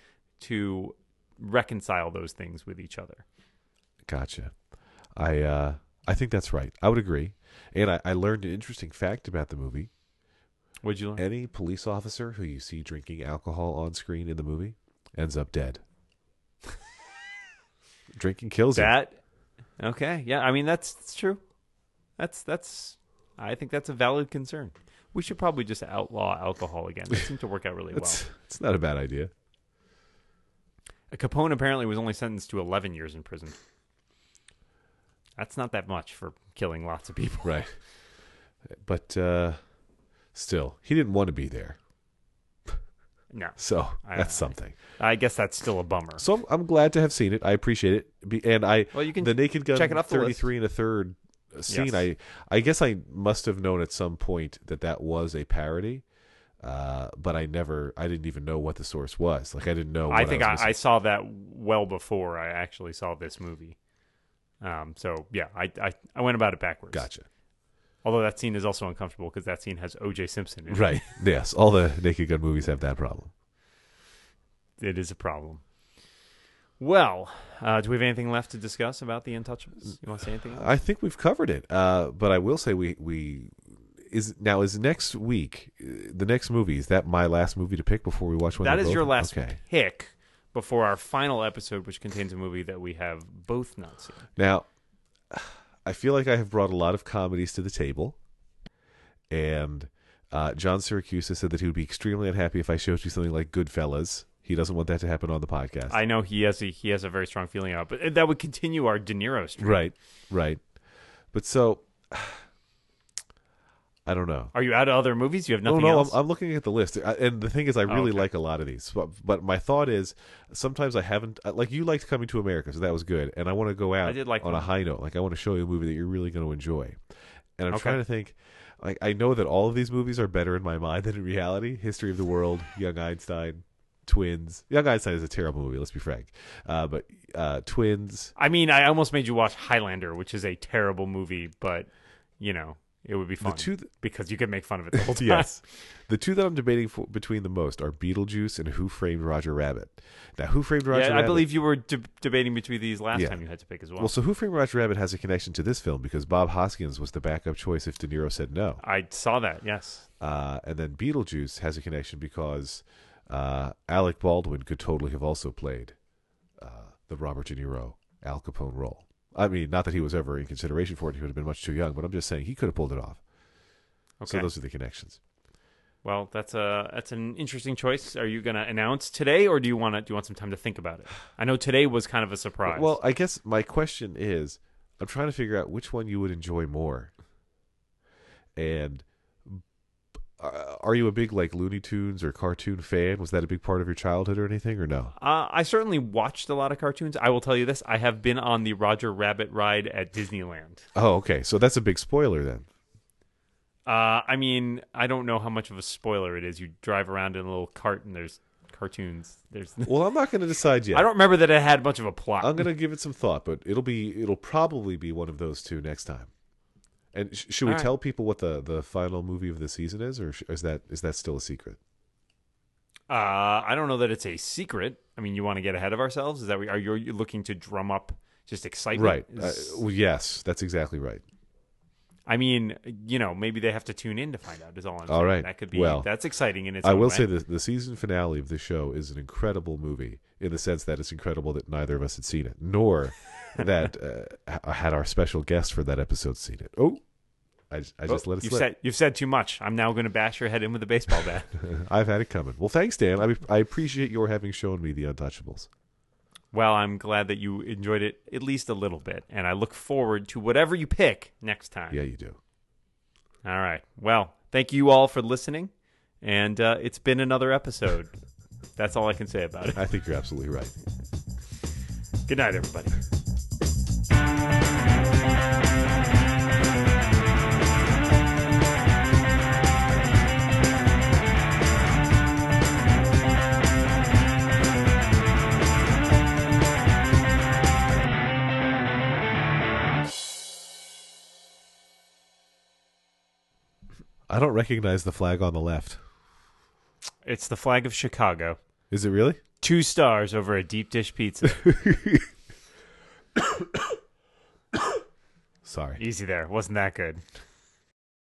to reconcile those things with each other. Gotcha. I uh, I think that's right. I would agree. And I, I learned an interesting fact about the movie. What'd you learn? Any police officer who you see drinking alcohol on screen in the movie ends up dead. Drinking kills you. that okay? Yeah, I mean that's, that's true. That's that's. I think that's a valid concern. We should probably just outlaw alcohol again. It seemed to work out really well. It's it's not a bad idea. Capone apparently was only sentenced to 11 years in prison. That's not that much for killing lots of people. Right. But uh, still, he didn't want to be there. No, So that's I- something. I guess that's still a bummer. So I'm, I'm glad to have seen it. I appreciate it. And I Well, you can the Naked Gun check it off the 33 and a third scene. Yes. I I guess I must have known at some point that that was a parody. Uh, but I never, I didn't even know what the source was. Like I didn't know. I think I, missing. I saw that well before I actually saw this movie. Um, so yeah, I, I I went about it backwards. gotcha. Although that scene is also uncomfortable because that scene has O.J. Simpson. In it. Right. yes. All the Naked Gun movies have that problem. It is a problem. Well, uh, do we have anything left to discuss about the Untouchables? You want to say anything? Else? I think we've covered it. Uh, but I will say we we is now is next week uh, the next movie is that my last movie to pick before we watch one that is your last okay pick before our final episode, which contains a movie that we have both not seen. now i feel like i have brought a lot of comedies to the table and uh, john siracusa said that he would be extremely unhappy if i showed you something like goodfellas he doesn't want that to happen on the podcast I know he has a he has a very strong feeling about, it, but that would continue our De Niro streak. right right but so i don't know Are you out of other movies? You have nothing no, no, else. I'm, I'm looking at the list, I, and the thing is, I really okay. like a lot of these. But, but my thought is, sometimes I haven't. uh, Like you liked Coming to America, so that was good, and I want to go out I did like on a high note. Like I want to show you a movie that you're really going to enjoy, and I'm Okay. trying to think. Like I know that all of these movies are better in my mind than in reality. History of the World, Young Einstein, Twins. Young Einstein is a terrible movie. Let's be frank. Uh, but uh, Twins. I mean, I almost made you watch Highlander, which is a terrible movie, but you know, it would be fun two th- because you could make fun of it the whole time. Yes. The two that I'm debating for, between the most are Beetlejuice and Who Framed Roger Rabbit. Now, Who Framed Roger yeah, Rabbit? I believe you were de- debating between these last Yeah. time you had to pick as well. Well, so Who Framed Roger Rabbit has a connection to this film because Bob Hoskins was the backup choice if De Niro said no. I saw that. Yes. Uh, and then Beetlejuice has a connection because uh, Alec Baldwin could totally have also played uh, the Robert De Niro Al Capone role. I mean, not that he was ever in consideration for it; he would have been much too young. But I'm just saying he could have pulled it off. Okay. So those are the connections. well, that's a that's an interesting choice. Are you going to announce today, or do you want to do you want some time to think about it? I know today was kind of a surprise. Well, I guess my question is, I'm trying to figure out which one you would enjoy more. And uh, are you a big like Looney Tunes or cartoon fan? Was that a big part of your childhood or anything, or no? Uh, I certainly watched a lot of cartoons. I will tell you this: I have been on the Roger Rabbit ride at Disneyland. Oh, okay. So that's a big spoiler then. Uh, I mean, I don't know how much of a spoiler it is. You drive around in a little cart and there's cartoons. There's. Well, I'm not going to decide yet. I don't remember that it had much of a plot. I'm going to give it some thought, but it'll be it'll probably be one of those two next time. And sh- should we All right. tell people what the, the final movie of the season is, or sh- is that is that still a secret? Uh, I don't know that it's a secret. I mean, you want to get ahead of ourselves? Is that what- are you, looking to drum up just excitement? Right. Uh, well, yes, that's exactly right. I mean, you know, maybe they have to tune in to find out. Is all I'm All saying. right. That could be. Well, that's exciting in its. I will way. say the the season finale of the show is an incredible movie in the sense that it's incredible that neither of us had seen it, nor that uh, had our special guest for that episode seen it. Oh, I, I just Oh, let it you've slip. said you've said too much. I'm now going to bash your head in with a baseball bat. I've had it coming. Well, thanks, Dan. I, I appreciate your having shown me the Untouchables. well, I'm glad that you enjoyed it at least a little bit, and I look forward to whatever you pick next time. Yeah, you do. All right. Well, thank you all for listening, and uh, it's been another episode. That's all I can say about it. I think you're absolutely right. Good night, everybody. I don't recognize the flag on the left. It's the flag of Chicago. Is it really? Two stars over a deep dish pizza. Sorry. Easy there. Wasn't that good?